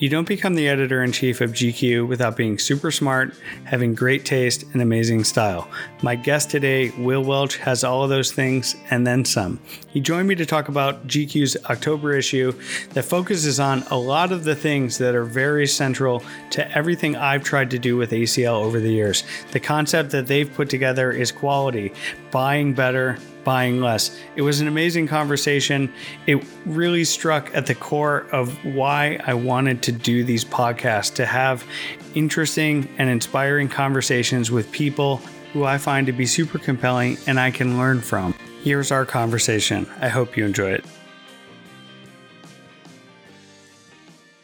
You don't become the editor in chief of GQ without being super smart, having great taste, and amazing style. My guest today, Will Welch, has all of those things and then some. He joined me to talk about GQ's October issue that focuses on a lot of the things that are very central to everything I've tried to do with ACL over the years. The concept that they've put together is quality, buying better, buying less. It was an amazing conversation. It really struck at the core of why I wanted to do these podcasts to have interesting and inspiring conversations with people who I find to be super compelling and I can learn from. Here's our conversation. I hope you enjoy it.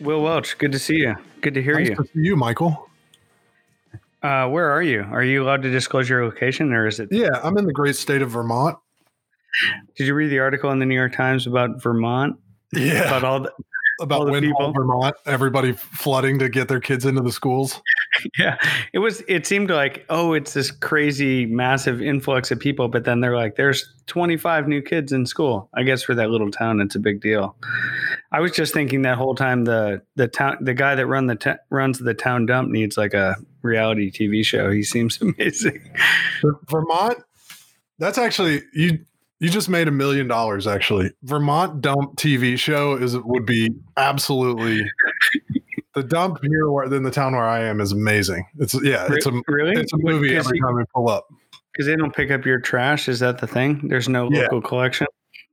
Will Welch, good to see you. Good to hear nice you. To see you, Michael. Uh, where are you? Are you allowed to disclose your location, or is it? Yeah, I'm in the great state of Vermont. Did you read the article in the New York Times about Vermont? Yeah, about all the about all the people. Vermont. Everybody flooding to get their kids into the schools. yeah, it was. It seemed like oh, it's this crazy, massive influx of people, but then they're like, there's 25 new kids in school. I guess for that little town, it's a big deal. I was just thinking that whole time the the town the guy that run the t- runs the town dump needs like a reality TV show. He seems amazing. Vermont. That's actually you. You just made a million dollars. Actually, Vermont dump TV show is would be absolutely. the dump here, where in the town where I am, is amazing. It's yeah, it's a really it's a movie every time we pull up. Because they don't pick up your trash. Is that the thing? There's no Yeah. local collection.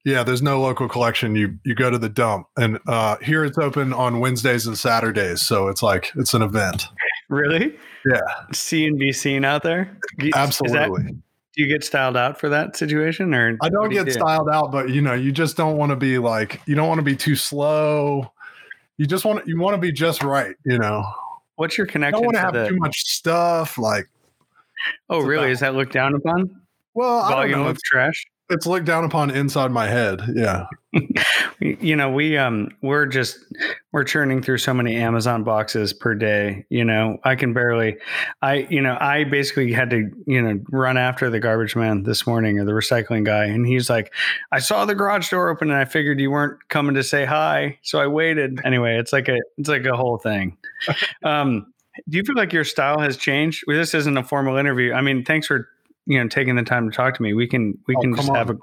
Yeah, there's no local collection. You you go to the dump, and uh, here it's open on Wednesdays and Saturdays, so it's like it's an event. Really? Yeah, See and be seen out there. Is that- absolutely. Do you get styled out for that situation, or I don't do get do? styled out, but you know, you just don't want to be like you don't want to be too slow. You just want you want to be just right. You know, What's your you connection don't want to have the? too much stuff. Like, oh, really? about- Is that looked down upon? well, I don't Volume know. of It's, trash. It's looked down upon inside my head. Yeah, you know we um we're just we're churning through so many amazon boxes per day you know? I can barely i you know i basically had to you know run after the garbage man this morning or the recycling guy and he's like i saw the garage door open and i figured you weren't coming to say hi so i waited. Anyway it's like a it's like a whole thing. Um do you feel like your style has changed? Well, this isn't a formal interview. I mean thanks for you know taking the time to talk to me we can we Oh, can just have a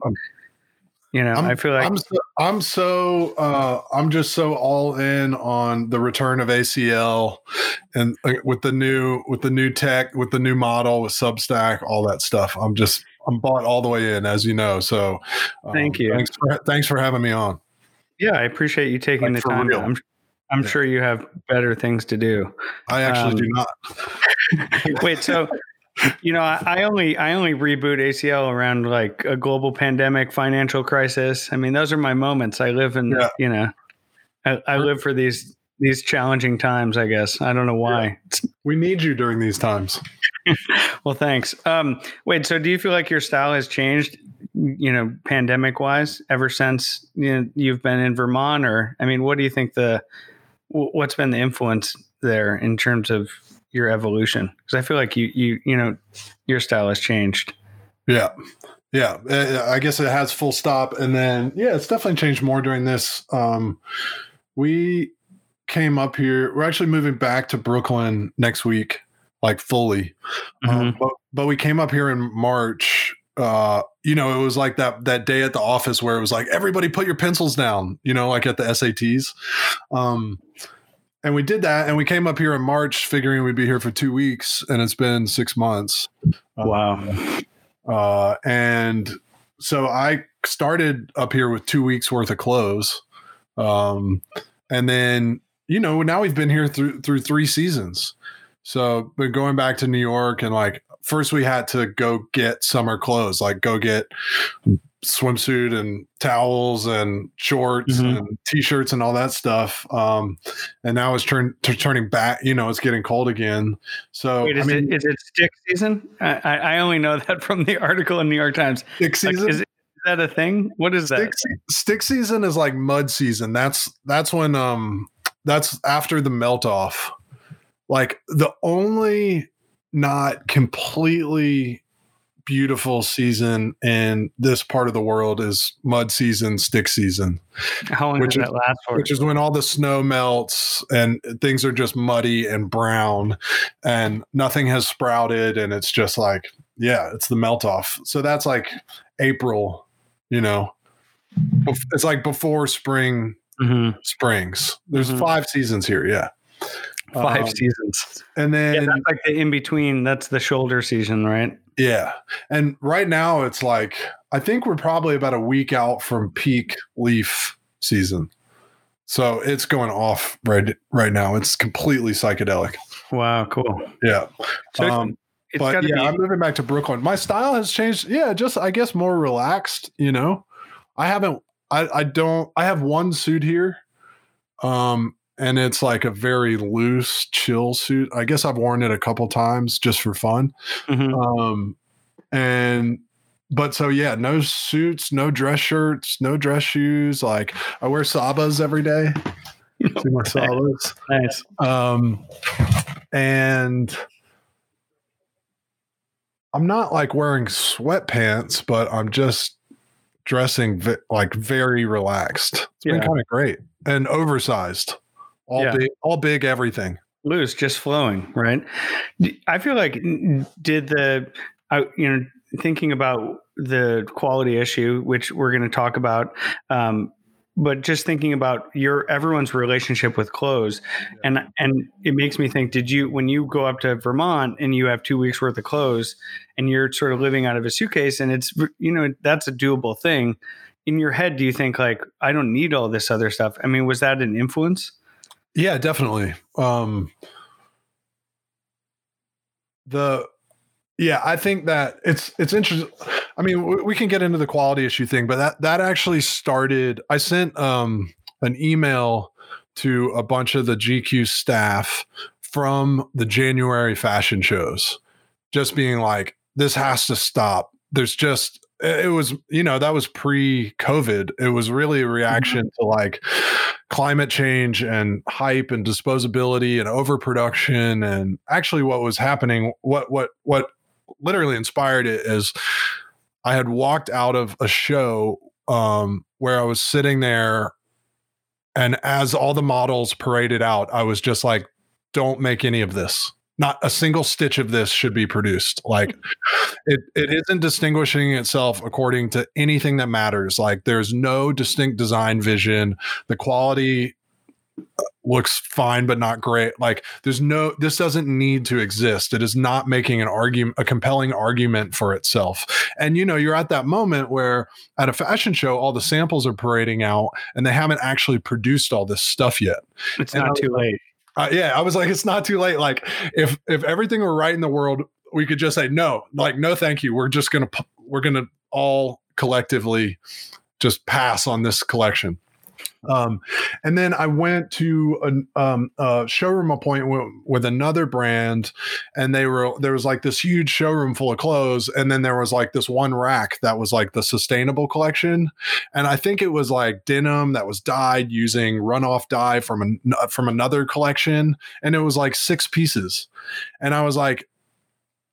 you know I'm, i feel like I'm so, I'm so uh, I'm just so all in on the return of ACL and uh, with the new with the new tech with the new model with Substack all that stuff. I'm just I'm bought all the way in as you know. So um, Thank you. Thanks for, thanks for having me on. Yeah, I appreciate you taking Like, the time. real. I'm I'm Yeah. sure you have better things to do. I actually Um, do not. Wait, so you know, I, I only I only reboot ACL around like a global pandemic, financial crisis. I mean, those are my moments. I live in Yeah. you know, I, I live for these these challenging times. I guess I don't know why. We need you during these times. Well, thanks. Um, wait, so do you feel like your style has changed? You know, pandemic wise, ever since you know you've been in Vermont, or I mean, what do you think the what's been the influence there in terms of your evolution? Because I feel like you you you know your style has changed. Yeah. Yeah. Uh, I guess it has full stop. And then, yeah, it's definitely changed more during this. Um, we came up here. We're actually moving back to Brooklyn next week, like fully. Um, but, but we came up here in March. Uh, you know, it was like that that day at the office where it was like everybody put your pencils down. You know, like at the SATs. Um, and we did that, and we came up here in March, figuring we'd be here for two weeks, and it's been six months. Wow. Uh, and so I started up here with two weeks worth of clothes. Um, and then, you know, now we've been here through, through three seasons. So, but going back to New York and like, first we had to go get summer clothes, like go get swimsuit and towels and shorts Mhm. and t-shirts and all that stuff. Um, and now it's turn, t- turning back, you know, it's getting cold again. So, Wait, I is, mean, it, is it stick season? I, I I only know that from the article in New York Times. stick Like, season. is, it, is that a thing? What is that? stick, se- stick season is like mud season. That's that's when um that's after the melt off. Like the only not completely beautiful season in this part of the world is mud season, stick season. How long Which does is- that last for? which is when all the snow melts and things are just muddy and brown and nothing has sprouted and it's just like yeah it's the melt off so that's like april you know it's like before spring Mhm. springs there's Mhm. five seasons here yeah Five Um, seasons. and Yeah, then that's like the in between. That's the shoulder season, right? Yeah. And right now it's like I think we're probably about a week out from peak leaf season. So it's going off right right now. It's completely psychedelic. Wow, cool. Yeah. So Um, it's but yeah, be. I'm moving back to Brooklyn. My style has changed. Yeah, just I guess more relaxed, you know. I haven't I I don't I have one suit here. Um and it's like a very loose, chill suit. I guess I've worn it a couple times just for fun. Mhm. Um, and but so yeah, no suits, no dress shirts, no dress shoes. Like I wear Sabahs every day. See my Sabahs. Nice. Um, and I'm not like wearing sweatpants, but I'm just dressing ve- like very relaxed. It's been kind of great and oversized, all Yeah. big, all big, everything. loose, just flowing, right? I feel like did the, I, you know, thinking about the quality issue, which we're going to talk about, um, but just thinking about your everyone's relationship with clothes, and and it makes me think: Did you when you go up to Vermont and you have two weeks worth of clothes, and you're sort of living out of a suitcase, and it's you know that's a doable thing. In your head, do you think like I don't need all this other stuff? I mean, was that an influence? Yeah, definitely. Um the yeah, I think that it's it's interesting. I mean, we, we can get into the quality issue thing, but that that actually started. I sent um an email to a bunch of the GQ staff from the January fashion shows, just being like, "This has to stop." There's just it was you know that was pre-COVID. It was really a reaction to like climate change and hype and disposability and overproduction. And actually what was happening what what what literally inspired it is i had walked out of a show um where i was sitting there and as all the models paraded out i was just like don't make any of this not a single stitch of this should be produced. Like it, it isn't distinguishing itself according to anything that matters. Like there's no distinct design vision. The quality uh, looks fine but not great. Like there's no this doesn't need to exist. It is not making an argument a compelling argument for itself. And you know you're at that moment where at a fashion show all the samples are parading out and they haven't actually produced all this stuff yet. It's And not was too late. Uh, yeah, I was like, it's not too late. Like, if if everything were right in the world, we could just say no. Like, no, thank you. We're just gonna we're gonna all collectively just pass on this collection. Um, and then I went to a, um, a showroom appointment with another brand, and they were there was like this huge showroom full of clothes, and then there was like this one rack that was like the sustainable collection, and I think it was like denim that was dyed using runoff dye from an, from another collection, and it was like six pieces, and I was like,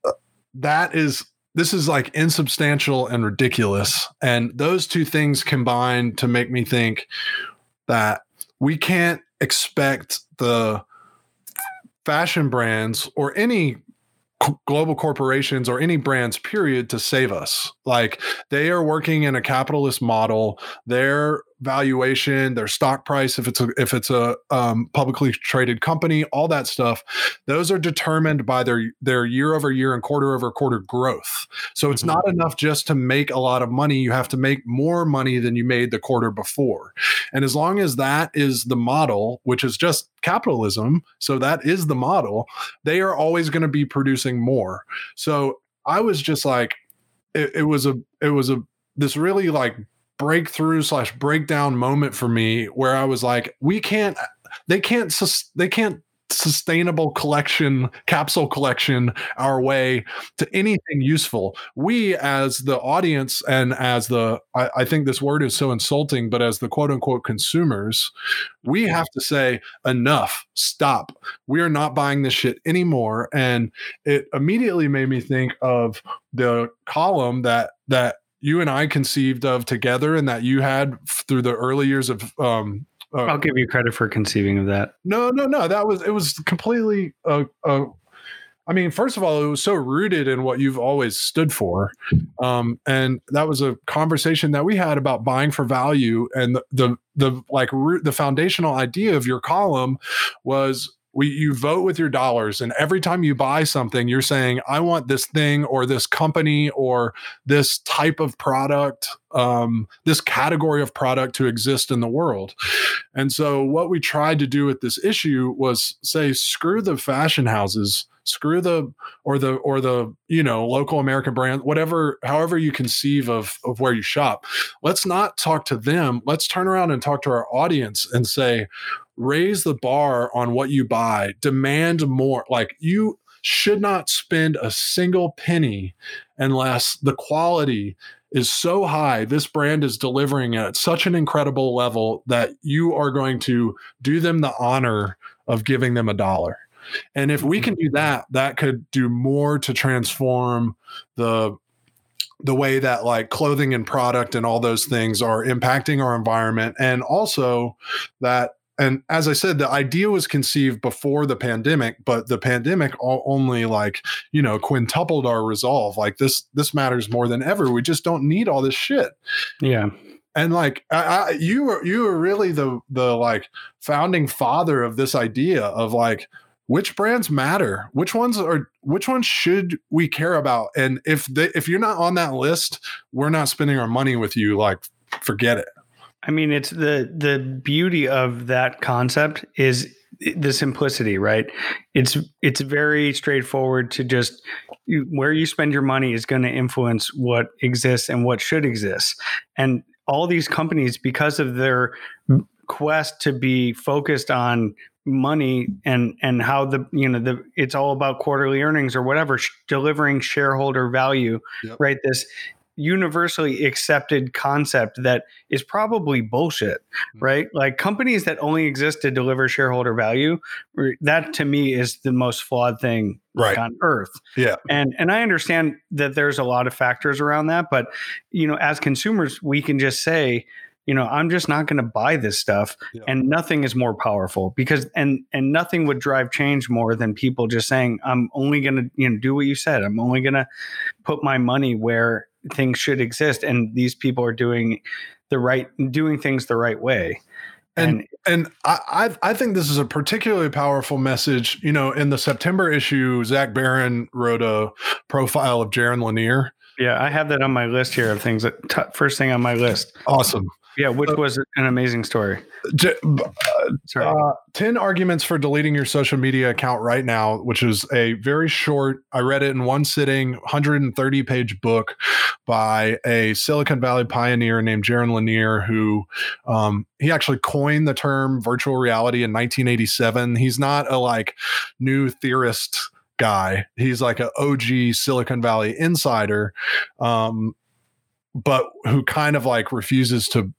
uh, that is this is like insubstantial and ridiculous, and those two things combined to make me think that we can't expect the fashion brands or any global corporations or any brands period to save us. Like they are working in a capitalist model. Their valuation their stock price if it's a if it's a um, publicly traded company all that stuff those are determined by their their year over year and quarter over quarter growth. So it's Mhm. not enough just to make a lot of money you have to make more money than you made the quarter before. And as long as that is the model which is just capitalism so that is the model they are always going to be producing more. So i was just like it, it was a it was a this really like breakthrough slash breakdown moment for me where i was like we can't they can't sus- they can't sustainable collection, capsule collection our way to anything useful. We, as the audience and as the, I, I, think this word is so insulting, but as the quote unquote consumers, we have to say, enough, stop. We are not buying this shit anymore. And it immediately made me think of the column that, that, you and I conceived of together and that you had through the early years of um, uh, I'll give you credit for conceiving of that. No, no, no. That was it was completely. Uh, uh, I mean, first of all, it was so rooted in what you've always stood for, um, and that was a conversation that we had about buying for value. And the the, the like root, the foundational idea of your column was we you vote with your dollars and every time you buy something you're saying i want this thing or this company or this type of product um, this category of product to exist in the world. And so what we tried to do with this issue was say screw the fashion houses screw the or the or the you know local american brand whatever however you conceive of of where you shop. Let's not talk to them. Let's turn around and talk to our audience and say raise the bar on what you buy, demand more. Like you should not spend a single penny unless the quality is so high. This brand is delivering at such an incredible level that you are going to do them the honor of giving them a dollar. And if we can do mm-hmm. that, that could do more to transform the the way that like clothing and product and all those things are impacting our environment and also that and as I said, the idea was conceived before the pandemic, but the pandemic only like you know quintupled our resolve. Like this, this matters more than ever. We just don't need all this shit. Yeah, and like I, I, you were you were really the the like founding father of this idea of like which brands matter which ones are which ones should we care about and if they, if you're not on that list we're not spending our money with you like forget it I mean, it's the the beauty of that concept is the simplicity, right? It's it's very straightforward to just where you spend your money is going to influence what exists and what should exist. And all these companies, because of their quest to be focused on money and and how the you know the it's all about quarterly earnings or whatever sh- delivering shareholder value yep. right this universally accepted concept that is probably bullshit, mm-hmm. right? Like companies that only exist to deliver shareholder value, that to me is the most flawed thing right. on earth. Yeah. And and I understand that there's a lot of factors around that, but you know, as consumers, we can just say, you know i'm just not going to buy this stuff yeah. and nothing is more powerful because and and nothing would drive change more than people just saying i'm only going to you know do what you said i'm only going to put my money where things should exist and these people are doing the right doing things the right way and and, I I think this is a particularly powerful message. You know, in the September issue, Zach Baron wrote a profile of Jaron Lanier. Yeah, I have that on my list here of things that t- first thing on my list. Awesome. Yeah, which was an amazing story. Uh, 10 arguments for deleting your social media account right now, which is a very short, I read it in one sitting, 130 page book by a Silicon Valley pioneer named Jaron Lanier, who um, he actually coined the term virtual reality in 1987. He's not a like new theorist guy. He's like an OG Silicon Valley insider. Um, but who kind of like refuses to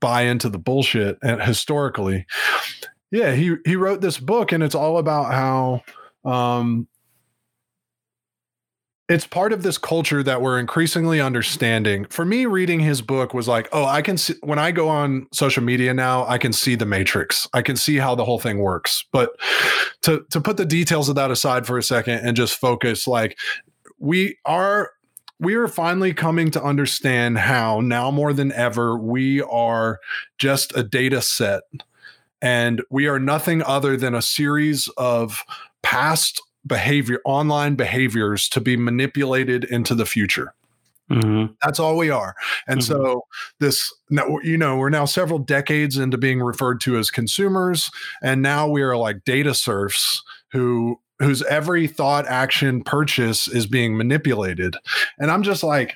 buy into the bullshit and historically yeah he he wrote this book and it's all about how um it's part of this culture that we're increasingly understanding. For me, reading his book was like, oh, I can see when I go on social media now, I can see the matrix. I can see how the whole thing works. But to to put the details of that aside for a second and just focus, like we are we are finally coming to understand how now more than ever we are just a data set and we are nothing other than a series of past behavior online behaviors to be manipulated into the future Mm-hmm. That's all we are. And mm-hmm. so this you know, we're now several decades into being referred to as consumers and now we are like data serfs who whose every thought, action, purchase is being manipulated. And I'm just like,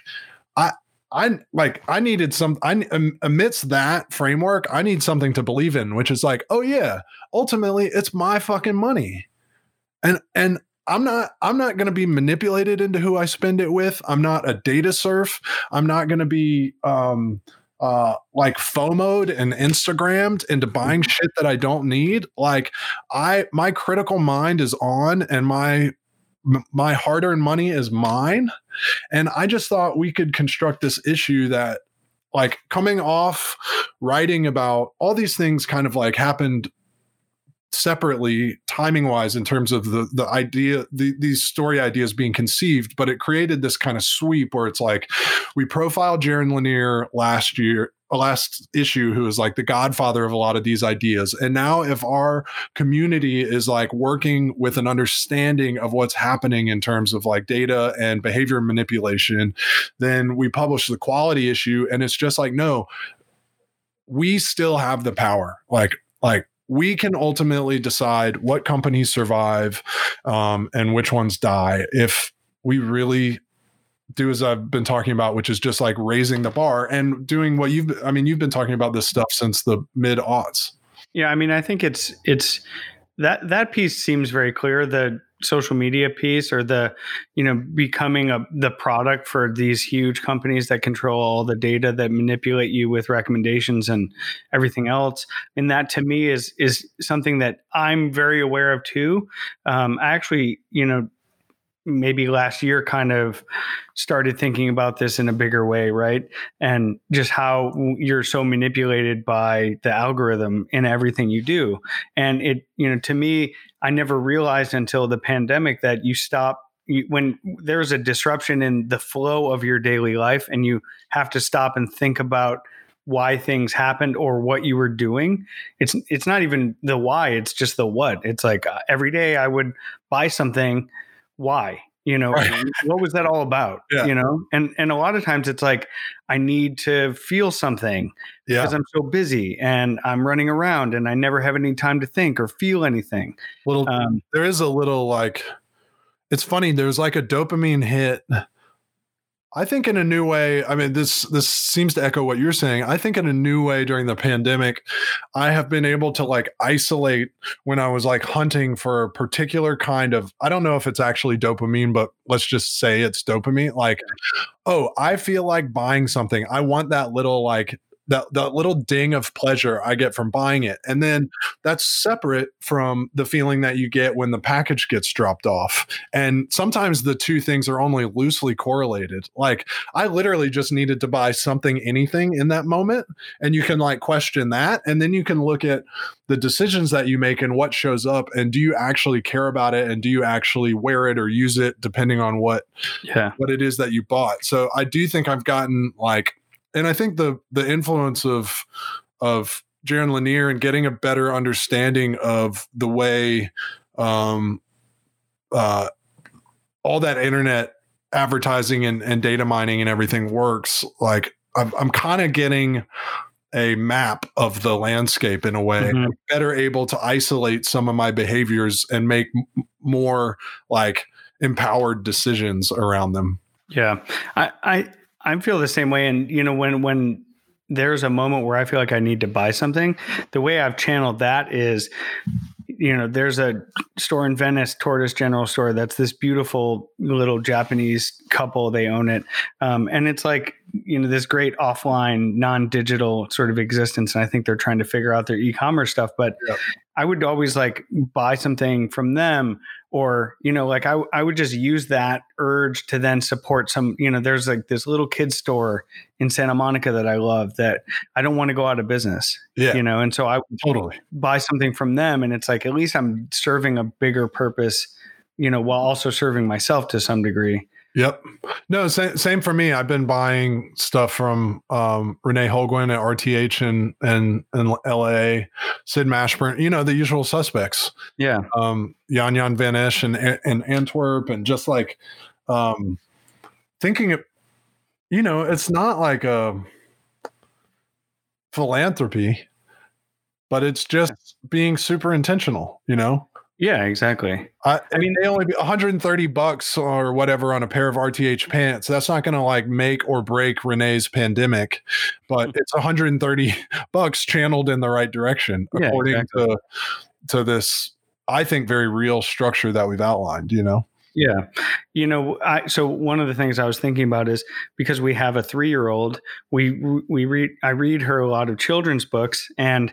I I like I needed some I amidst that framework, I need something to believe in, which is like, oh yeah, ultimately it's my fucking money. And and I'm not I'm not going to be manipulated into who I spend it with. I'm not a data serf. I'm not going to be um uh like FOMOed and Instagrammed into buying mm-hmm. shit that I don't need. Like I my critical mind is on and my my hard-earned money is mine and i just thought we could construct this issue that like coming off writing about all these things kind of like happened separately timing wise in terms of the the idea the, these story ideas being conceived but it created this kind of sweep where it's like we profiled jaron lanier last year last issue who is like the godfather of a lot of these ideas. And now if our community is like working with an understanding of what's happening in terms of like data and behavior manipulation then we publish the quality issue and it's just like no we still have the power. Like like we can ultimately decide what companies survive um, and which ones die if we really do as I've been talking about, which is just like raising the bar and doing what you've. I mean, you've been talking about this stuff since the mid aughts. Yeah, I mean, I think it's it's that that piece seems very clear. The social media piece or the you know becoming a the product for these huge companies that control all the data that manipulate you with recommendations and everything else. And that to me is is something that i'm very aware of too. Um, actually you know maybe last year kind of started thinking about this in a bigger way, right? And just how you're so manipulated by the algorithm in everything you do. And it, you know, to me, I never realized until the pandemic that you stop when there's a disruption in the flow of your daily life and you have to stop and think about why things happened or what you were doing it's it's not even the why it's just the what it's like uh, every day i would buy something why you know right. what was that all about yeah. you know and and a lot of times it's like i need to feel something yeah. because i'm so busy and i'm running around and i never have any time to think or feel anything little um, there is a little like it's funny there's like a dopamine hit I think in a new way, I mean this this seems to echo what you're saying. I think in a new way during the pandemic, I have been able to like isolate when I was like hunting for a particular kind of I don't know if it's actually dopamine, but let's just say it's dopamine. Like, oh, I feel like buying something. I want that little like that that little ding of pleasure I get from buying it. And then that's separate from the feeling that you get when the package gets dropped off. And sometimes the two things are only loosely correlated. Like I literally just needed to buy something anything in that moment and you can like question that and then you can look at the decisions that you make and what shows up and do you actually care about it and do you actually wear it or use it depending on what yeah what it is that you bought. So I do think I've gotten like and I think the the influence of of Jaron Lanier and getting a better understanding of the way um, uh, all that internet advertising and, and data mining and everything works. Like I'm, I'm kind of getting a map of the landscape in a way, mm-hmm. better able to isolate some of my behaviors and make m- more like empowered decisions around them. Yeah, I, I I feel the same way. And you know, when when there's a moment where I feel like I need to buy something, the way I've channeled that is, you know, there's a store in Venice, Tortoise General Store. That's this beautiful little Japanese couple. They own it, um, and it's like you know this great offline, non-digital sort of existence. And I think they're trying to figure out their e-commerce stuff. But yep. I would always like buy something from them or you know like I, I would just use that urge to then support some you know there's like this little kid store in santa monica that i love that i don't want to go out of business yeah you know and so i totally buy something from them and it's like at least i'm serving a bigger purpose you know while also serving myself to some degree Yep. No, same, same for me. I've been buying stuff from um, Renee Holguin at RTH and and and LA, Sid Mashburn, you know, the usual suspects. Yeah. Um, Jan Jan Van Essche and, and Antwerp and just like um, thinking it, you know, it's not like a philanthropy, but it's just being super intentional, you know? Yeah, exactly. I, I mean, they only be 130 bucks or whatever on a pair of RTH pants. That's not going to like make or break Renee's pandemic, but it's 130 bucks channeled in the right direction Yeah, according exactly. to to this. I think very real structure that we've outlined. You know. Yeah. You know, I so one of the things I was thinking about is because we have a 3-year-old, we we read I read her a lot of children's books and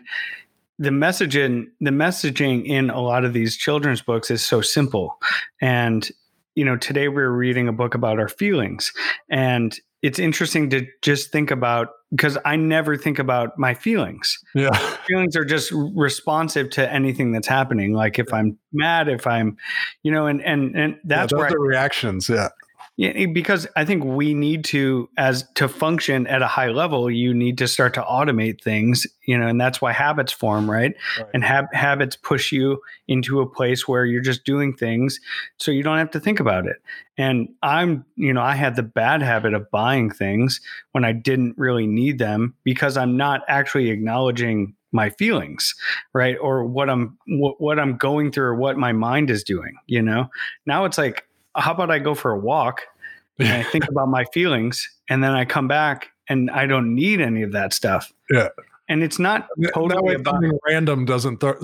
the messaging the messaging in a lot of these children's books is so simple. And you know, today we we're reading a book about our feelings and it's interesting to just think about because I never think about my feelings Yeah. feelings are just responsive to anything that's happening like if i'm mad if i'm you know and and and that's yeah, where I, reactions. Yeah. Yeah, eh, because i think we need to as to function at a high level you need to start to automate things you know and that's why habits form right, Right. and hab- habits push you into a place where you're just doing things so you don't have to think about it. And i'm you know i had the bad habit of buying things when i didn't really need them because i'm not actually acknowledging my feelings right? Or what i'm what, what i'm going through or what my mind is doing you know? Now it's like how about i go for a walk and i think about my feelings and then i come back and i don't need any of that stuff Yeah. and it's not that totally way about random doesn't th-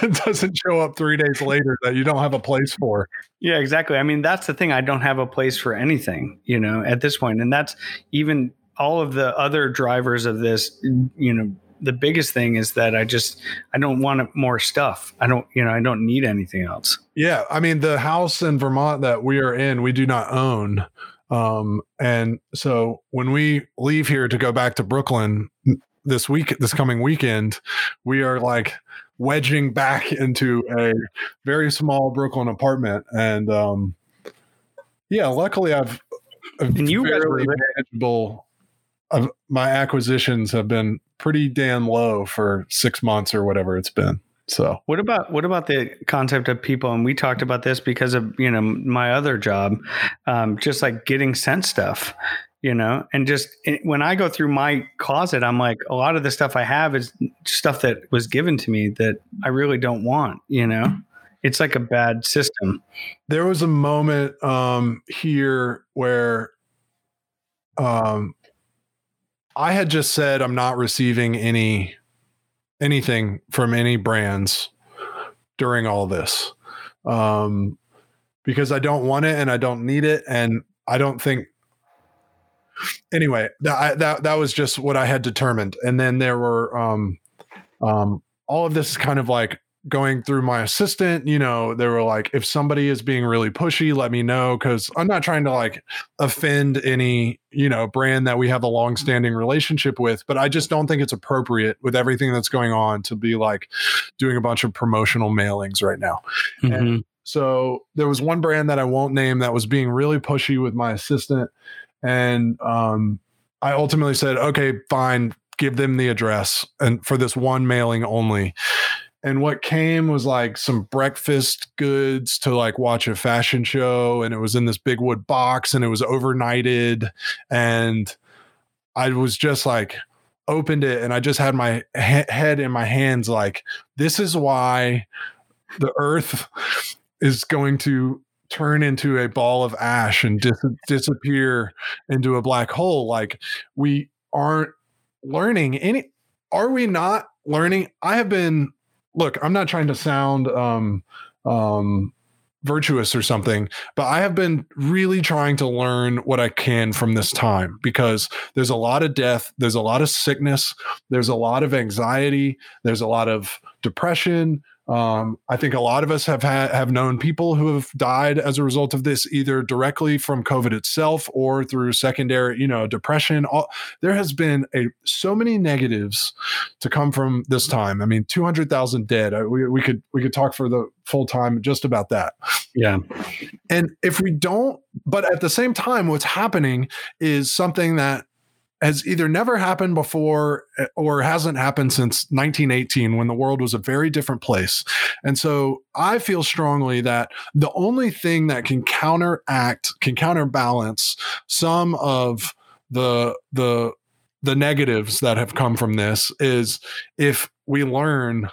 doesn't show up three days later that you don't have a place for. Yeah, exactly. I mean, that's the thing. I don't have a place for anything, you know, at this point. And that's even all of the other drivers of this, you know, the biggest thing is that I just I don't want more stuff. I don't, you know, I don't need anything else. Yeah, I mean the house in Vermont that we are in, we do not own. Um, and so when we leave here to go back to Brooklyn this week, this coming weekend, we are like wedging back into a very small Brooklyn apartment. And um, yeah, luckily I've, I've And you guys were manageable. I've, my acquisitions have been pretty damn low for six months or whatever it's been. So What about what about the concept of people? And we talked about this because of you know my other job, um, just like getting sent stuff, you know, and just when I go through my closet, I'm like a lot of the stuff I have is stuff that was given to me that I really don't want, you know. It's like a bad system. there was a moment um here where um I had just said I'm not receiving any anything from any brands during all this. Um because I don't want it and I don't need it and I don't think anyway, that I, that that was just what I had determined. And then there were um um all of this is kind of like going through my assistant, you know, they were like, if somebody is being really pushy, let me know. Cause I'm not trying to like offend any, you know, brand that we have a long standing relationship with, but I just don't think it's appropriate with everything that's going on to be like doing a bunch of promotional mailings right now. Mhm. So there was one brand that I won't name that was being really pushy with my assistant. And um, I ultimately said, okay, fine, give them the address and for this one mailing only. And what came was like some breakfast goods to like watch a fashion show. And it was in this big wood box and it was overnighted. And I was just like, opened it and I just had my he- head in my hands, like, this is why the earth is going to turn into a ball of ash and dis- disappear into a black hole like we aren't learning any are we not learning i have been look i'm not trying to sound um um virtuous or something but i have been really trying to learn what i can from this time because there's a lot of death there's a lot of sickness there's a lot of anxiety there's a lot of depression um, I think a lot of us have had have known people who have died as a result of this, either directly from COVID itself or through secondary, you know, depression. All, there has been a so many negatives to come from this time. I mean, two hundred thousand dead. I, we, we could we could talk for the full time just about that. Yeah. And if we don't, but at the same time, what's happening is something that has either never happened before eh, or hasn't happened since 1918 when the world was a very different place. And so I feel strongly that the only thing that can counteract, can counterbalance some of the the the negatives that have come from this is if we learn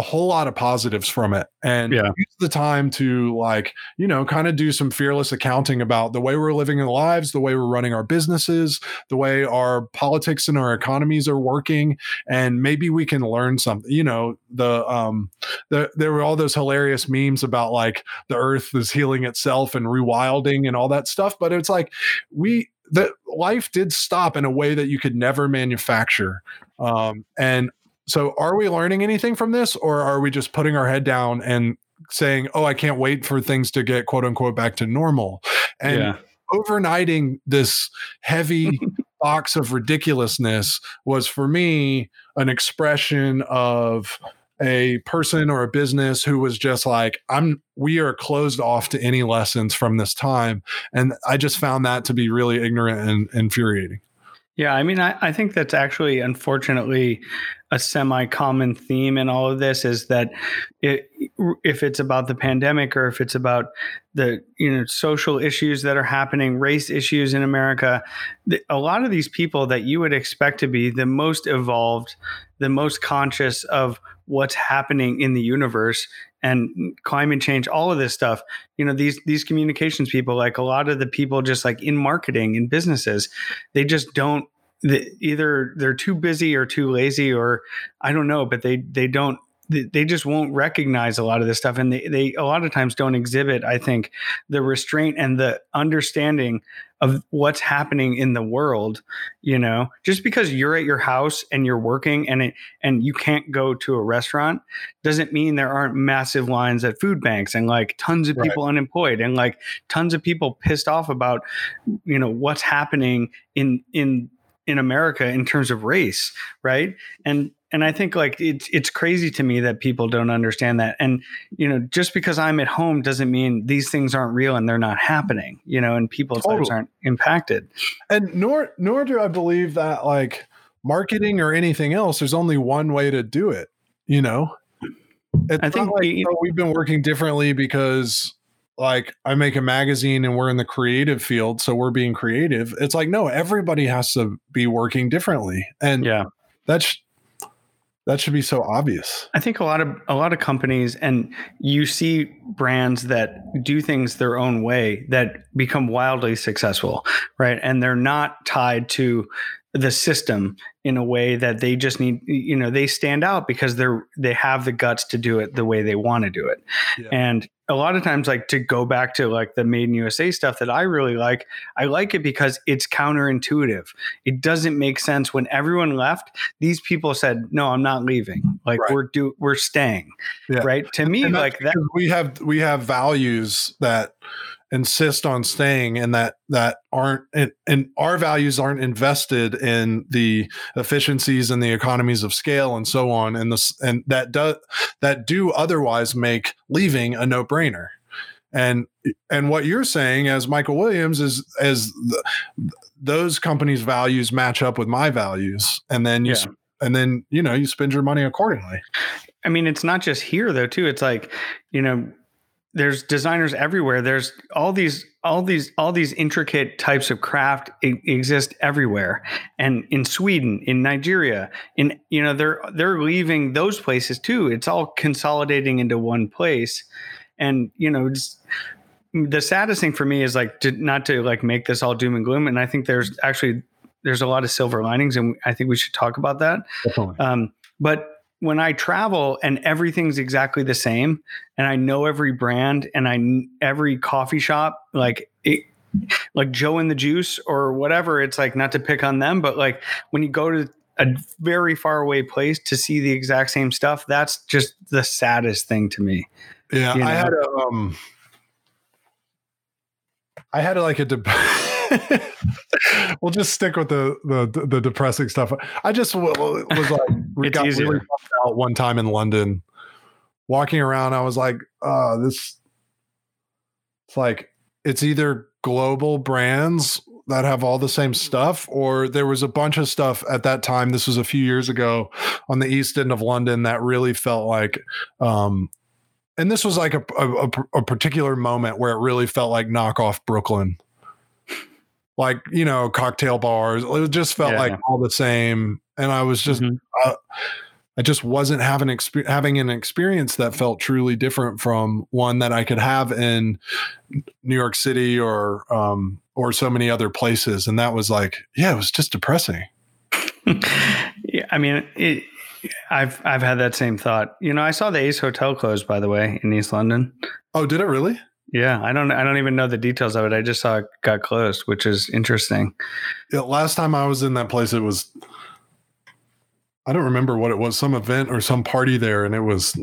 a whole lot of positives from it. And Yeah. use the time to like you know kind of do some fearless accounting about the way we're living our lives the way we're running our businesses the way our politics and our economies are working. And maybe we can learn something you know the um the, there were all those hilarious memes about like the earth is healing itself and rewilding and all that stuff. But it's like we the life did stop in a way that you could never manufacture. Um and so are we learning anything from this or are we just putting our head down and saying oh i can't wait for things to get quote unquote back to normal and yeah. overnighting this heavy box of ridiculousness was for me an expression of a person or a business who was just like i'm we are closed off to any lessons from this time and i just found that to be really ignorant and infuriating Yeah, I mean, I, I think that's actually, unfortunately, a semi-common theme in all of this is that it, if it's about the pandemic or if it's about the you know social issues that are happening, race issues in America, a lot of these people that you would expect to be the most evolved, the most conscious of what's happening in the universe and climate change, all of this stuff. You know, these these communications people, like a lot of the people, just like in marketing in businesses, they just don't. Either they're too busy or too lazy, or I don't know, but they they don't. They, they just won't recognize a lot of this stuff, and they they a lot of times don't exhibit. I think the restraint and the understanding of what's happening in the world you know just because you're at your house and you're working and it and you can't go to a restaurant doesn't mean there aren't massive lines at food banks and like tons of Right. people unemployed and like tons of people pissed off about you know what's happening in in in America in terms of race right? And and I think like it's it's crazy to me that people don't understand that. And you know just because I'm at home doesn't mean these things aren't real and they're not happening you know and people's lives aren't impacted. And nor nor do i believe that like marketing or anything else there's only one way to do it you know? It's I think not like oh, we've been working differently because like i make a magazine and we're in the creative field so we're being creative. It's like no everybody has to be working differently. And yeah. that's that should be so obvious. I think a lot of a lot of companies and you see brands that do things their own way that become wildly successful, right? And they're not tied to the system in a way that they just need you know they stand out because they're they have the guts to do it the way they want to do it Yeah. and a lot of times like to go back to like the made in usa stuff that i really like i like it because it's counterintuitive it doesn't make sense when everyone left these people said no i'm not leaving like Right. we're do we're staying Yeah. right to me like that we have we have values that insist on staying and that that aren't and, and our values aren't invested in the efficiencies and the economies of scale and so on and this and that do that do otherwise make leaving a no-brainer and and what you're saying as michael williams is as the, those companies values match up with my values and then you Yeah. s- and then you know you spend your money accordingly I mean, it's not just here though, too. It's like, you know, there's designers everywhere. There's all these, all these, all these intricate types of craft exist everywhere. And in Sweden, in Nigeria, in you know, they're they're leaving those places too. It's all consolidating into one place. And you know, just, the saddest thing for me is like to, not to like make this all doom and gloom. And I think there's actually there's a lot of silver linings, and I think we should talk about that. definitely Um, but when I travel and everything's exactly the same, and I know every brand and I every coffee shop, like it, like Joe and the Juice or whatever, it's like not to pick on them, but like when you go to a very far away place to see the exact same stuff, that's just the saddest thing to me. Yeah, you I had a um I had like a deb we'll just stick with the, the the depressing stuff. I just was like we got easier. really out one time in London. Walking around, I was like, "Oh, this." It's like it's either global brands that have all the same stuff, or there was a bunch of stuff at that time. This was a few years ago on the east end of London that really felt like um, and this was like a, a- a particular moment where it really felt like knockoff Brooklyn. Like, you know, cocktail bars. It just felt Yeah. like all the same. And I was just, Mhm. uh, I just wasn't having exp- having an experience that felt truly different from one that I could have in New York City or um, or so many other places. And that was like, yeah, it was just depressing. yeah, I mean, it, I've I've had that same thought. You know, I saw the Ace Hotel close by the way in East London. Oh, did it really? Yeah, I don't I don't even know the details of it. I just saw it got closed, which is interesting. Yeah, last time I was in that place, it was I don't remember what it was, some event or some party there, and it was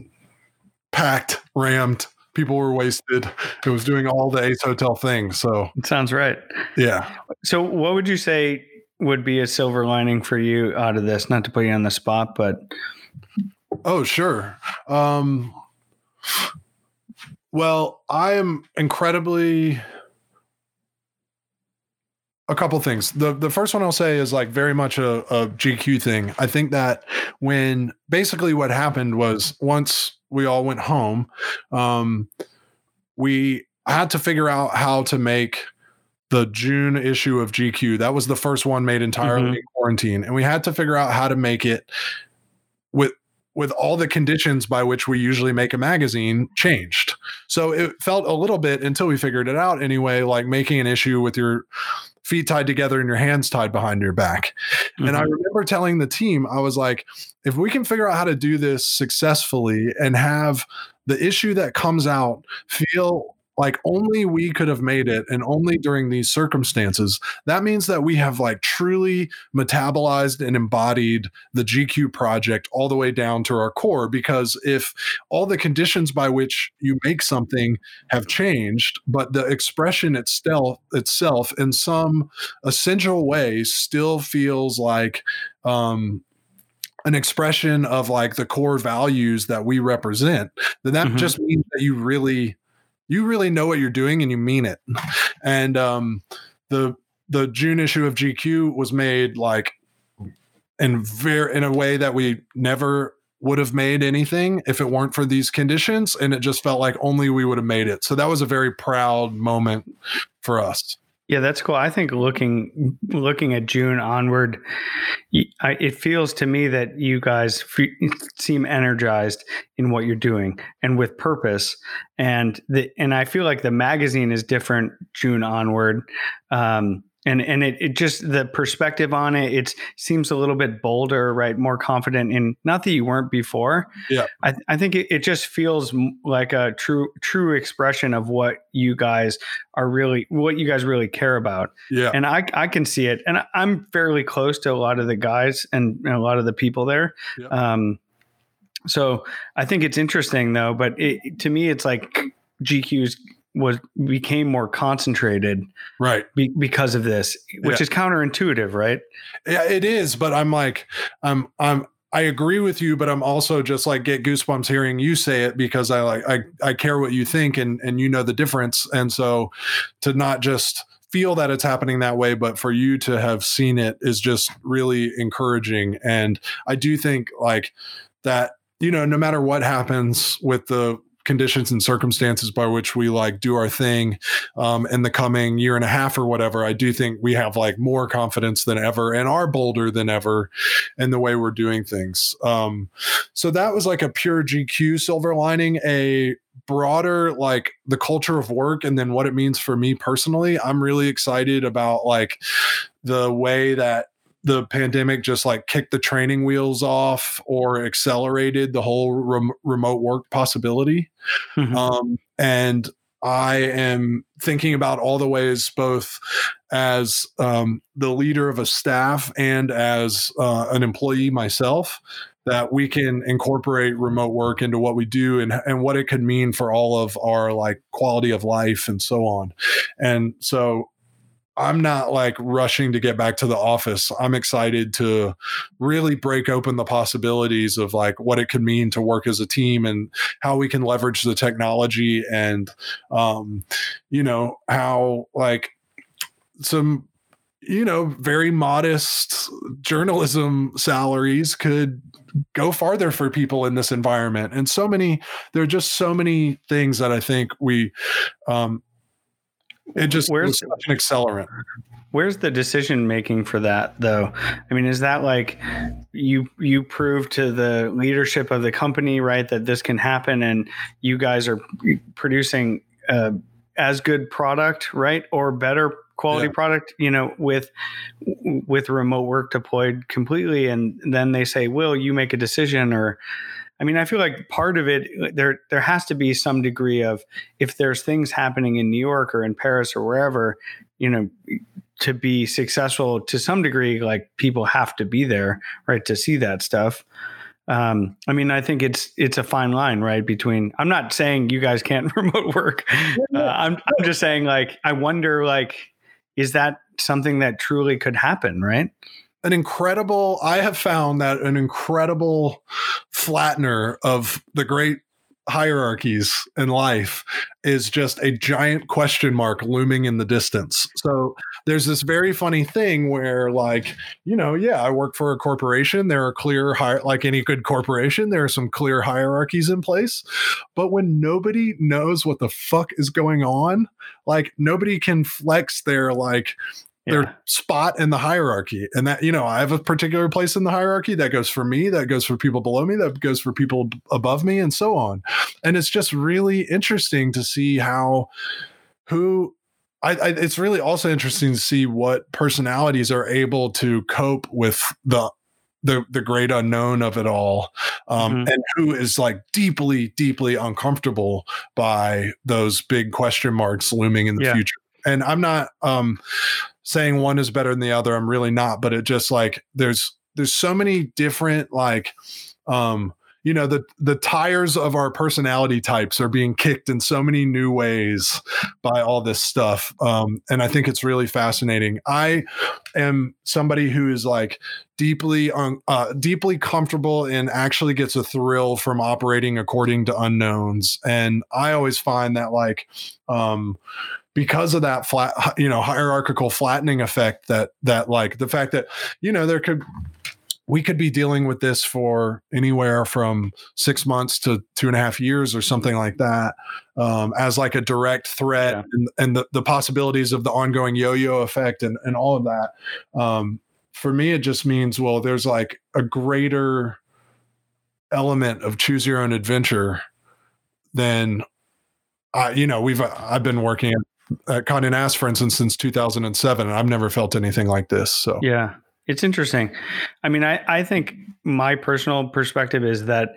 packed, rammed. People were wasted. It was doing all the Ace Hotel things. So it sounds right. Yeah. So what would you say would be a silver lining for you out of this? Not to put you on the spot, but oh sure. Um well, I am incredibly a couple things. The the first one I'll say is like very much a, a GQ thing. I think that when basically what happened was once we all went home, um, we had to figure out how to make the June issue of GQ. That was the first one made entirely mm-hmm. in quarantine, and we had to figure out how to make it with with all the conditions by which we usually make a magazine changed. So it felt a little bit until we figured it out anyway, like making an issue with your feet tied together and your hands tied behind your back. Mm-hmm. And I mm-hmm. remember telling the team, I was like, if we can figure out how to do this successfully and have the issue that comes out feel like only we could have made it and only during these circumstances that means that we have like truly metabolized and embodied the gq project all the way down to our core because if all the conditions by which you make something have changed but the expression itself itself in some essential way still feels like um, an expression of like the core values that we represent, then that mm-hmm. just means that you really you really know what you're doing and you mean it. And um, the the June issue of GQ was made like in very in a way that we never would have made anything if it weren't for these conditions and it just felt like only we would have made it so that was a very proud moment for us yeah, that's cool. I think looking looking at June onward, it feels to me that you guys seem energized in what you're doing and with purpose. And the and I feel like the magazine is different June onward. Um, and and it, it just the perspective on it it seems a little bit bolder right? More confident in not that you weren't before. Yeah. I, I think it, it just feels like a true true expression of what you guys are really what you guys really care about. Yeah. And i i can see it. And i'm fairly close to a lot of the guys and, and a lot of the people there. Yeah. um so i think it's interesting though but it, to me it's like gq's was became more concentrated right be, because of this which yeah. is counterintuitive right yeah it is but i'm like i'm i'm I agree with you, but I'm also just like get goosebumps hearing you say it because I like I, I care what you think and and you know the difference. And so to not just feel that it's happening that way, but for you to have seen it is just really encouraging. And I do think like that, you know, no matter what happens with the conditions and circumstances by which we like do our thing um, in the coming year and a half or whatever, I do think we have like more confidence than ever and are bolder than ever in the way we're doing things. Um, so that was like a pure GQ silver lining, a broader like the culture of work and then what it means for me personally. I'm really excited about like the way that the pandemic just like kicked the training wheels off or accelerated the whole rem- remote work possibility. Mm-hmm. Um, and I am thinking about all the ways, both as um, the leader of a staff and as uh, an employee myself, that we can incorporate remote work into what we do and, and what it could mean for all of our like quality of life and so on. And so I'm not like rushing to get back to the office. I'm excited to really break open the possibilities of like what it could mean to work as a team and how we can leverage the technology and, um, you know, how like some, you know, very modest journalism salaries could go farther for people in this environment. And so many, there are just so many things that I think we, um, It just Where's- such an accelerant. Where's the decision making for that though? I mean, is that like you you prove to the leadership of the company, right, that this can happen and you guys are producing uh, as good product, right? Or better quality Yeah. product, you know, with with remote work deployed completely and then they say, "Will, you make a decision or I mean, I feel like part of it there there has to be some degree of if there's things happening in New York or in Paris or wherever, you know, to be successful to some degree, like people have to be there, right, to see that stuff. Um, I mean, I think it's it's a fine line, right? Between I'm not saying you guys can't remote work. Uh, I'm I'm just saying, like, I wonder, like, is that something that truly could happen, right? An incredible i have found that an incredible flattener of the great hierarchies in life is just a giant question mark looming in the distance. So there's this very funny thing where like you know yeah i work for a corporation. There are clear hi- like any good corporation there are some clear hierarchies in place. But when nobody knows what the fuck is going on like nobody can flex their like their spot in the hierarchy and that you know i have a particular place in the hierarchy that goes for me that goes for people below me that goes for people above me and so on and it's just really interesting to see how who I, I it's really also interesting to see what personalities are able to cope with the the the great unknown of it all um, Mhm. and who is like deeply deeply uncomfortable by those big question marks looming in the Yeah. future and i'm not um saying one is better than the other i'm really not but it just like there's there's so many different like um you know the the tires of our personality types are being kicked in so many new ways by all this stuff um and i think it's really fascinating. I am somebody who is like deeply un, uh, deeply comfortable and actually gets a thrill from operating according to unknowns and i always find that like um because of that flat you know hierarchical flattening effect that that like the fact that you know there could we could be dealing with this for anywhere from six months to two and a half years or something like that um, as like a direct threat Yeah. and, and the, the possibilities of the ongoing yo-yo effect and, and all of that um, for me it just means well there's like a greater element of choose your own adventure than I, you know, we've I've been working at, Condé Nast, for instance, since 2007, and I've never felt anything like this. So Yeah, it's interesting. I mean, I, I think my personal perspective is that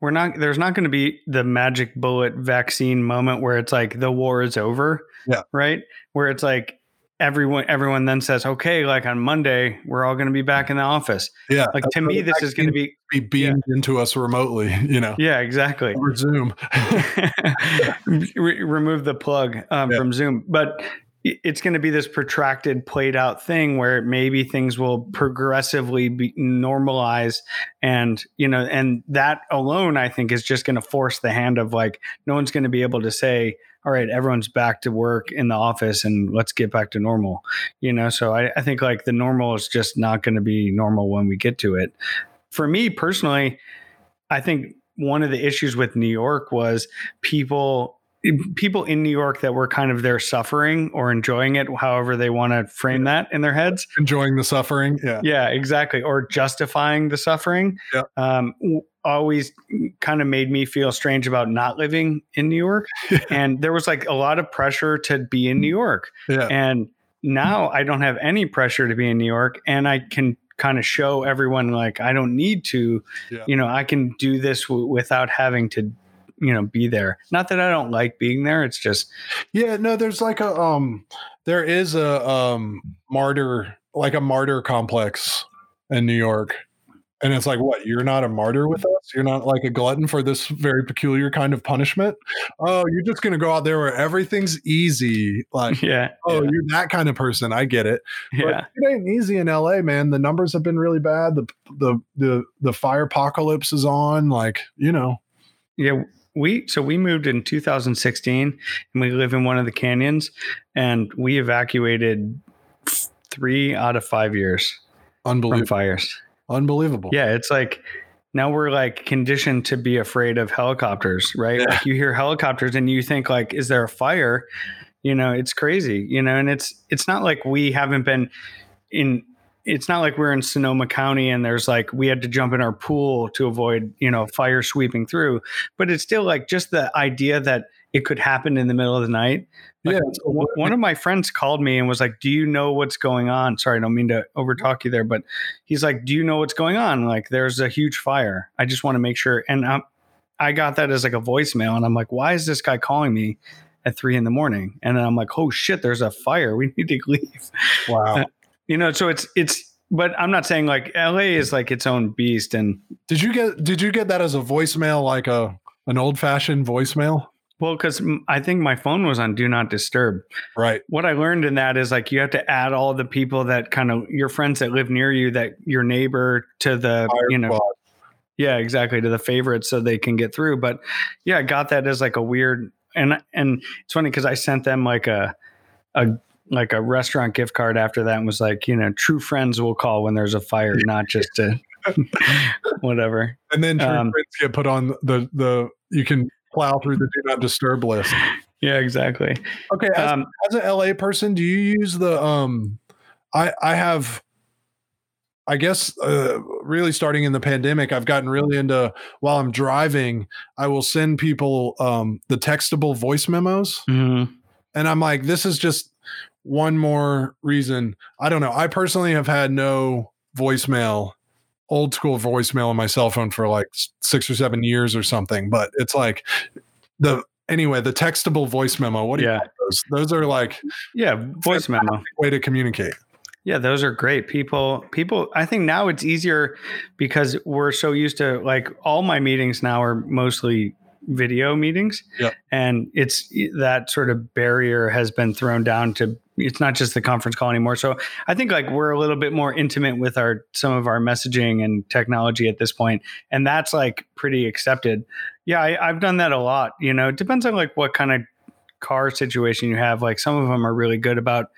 we're not there's not going to be the magic bullet vaccine moment where it's like the war is over. Yeah. Right. Where it's like everyone everyone then says, okay, like on Monday we're all going to be back in the office. yeah, Like to me, this is going to be be beamed into us remotely, you know, yeah, exactly. over Zoom. Re- remove the plug um, Yeah. from Zoom. But it's going to be this protracted, played out thing where maybe things will progressively be normalize, and you know, and that alone, I think, is just going to force the hand of like no one's going to be able to say. All right, everyone's back to work in the office and let's get back to normal. You know, so I, I think like the normal is just not going to be normal when we get to it. For me personally, I think one of the issues with New York was people people in New York that were kind of there suffering or enjoying it, however they want to frame that in their heads. Enjoying the suffering. Yeah. Yeah, exactly. Or justifying the suffering. Yeah. Um, always kind of made me feel strange about not living in New York. and there was like a lot of pressure to be in New York. Yeah. And now I don't have any pressure to be in New York and I can kind of show everyone like I don't need to, Yeah. you know, I can do this w- without having to, you know, be there. Not that I don't like being there. It's just, Yeah, no, there's like a um there is a um martyr like a martyr complex in New York. And it's like, what? You're not a martyr with us? You're not like a glutton for this very peculiar kind of punishment? Oh, you're just gonna go out there where everything's easy. Like, yeah. oh, yeah, you're that kind of person. I get it. But yeah. it ain't easy in LA, man. The numbers have been really bad. The the the the fire apocalypse is on. Like, you know. Yeah. We, so we moved in 2016 and we live in one of the canyons and we evacuated three out of five years Unbelievable. fires. Unbelievable. Yeah, it's like now we're like conditioned to be afraid of helicopters, right? Yeah. Like you hear helicopters and you think like, is there a fire? You know, it's crazy. You know, and it's it's not like we haven't been in it's not like we're in Sonoma County and there's like we had to jump in our pool to avoid, you know, fire sweeping through. But it's still like just the idea that it could happen in the middle of the night. Like, Yeah, one of my friends called me and was like, "Do you know what's going on?" Sorry, I don't mean to overtalk you there, but he's like, "Do you know what's going on? Like, there's a huge fire. I just want to make sure." And um, I got that as like a voicemail, and I'm like, "Why is this guy calling me at three in the morning?" And then I'm like, "Oh shit, there's a fire. We need to leave." Wow. You know, so it's it's. But I'm not saying like LA is like its own beast, and Did you get did you get that as a voicemail like a an old fashioned voicemail? Well, because I think my phone was on Do Not Disturb. Right. what I learned in that is like you have to add all the people that kind of your friends that live near you, that your neighbor to the Fire you know yeah exactly to the favorites so they can get through. But yeah, I got that as like a weird and and it's funny because I sent them like a a like a restaurant gift card after that and was like you know true friends will call when there's a fire, not just to whatever. And then true Um, friends get put on the the you can plow through the do not disturb list. Yeah, exactly. Okay, as, Um, as an LA person, do you use the um I I have I guess uh, really starting in the pandemic, I've gotten really into while I'm driving, I will send people um the textable voice memos mhm. and I'm like this is just one more reason. I don't know. I personally have had no voicemail old school voicemail on my cell phone for like 6 or 7 years or something, but it's like the anyway, the textable voice memo. What do you Yeah. call those? Those are like Yeah, voice memo. way to communicate. Yeah, those are great. People, people. I think now it's easier because we're so used to like all my meetings now are mostly video meetings, Yep. and it's that sort of barrier has been thrown down to. It's not just the conference call anymore. So I think like we're a little bit more intimate with our some of our messaging and technology at this point, and that's like pretty accepted. Yeah, I, I've done that a lot. You know, it depends on like what kind of car situation you have. Like some of them are really good about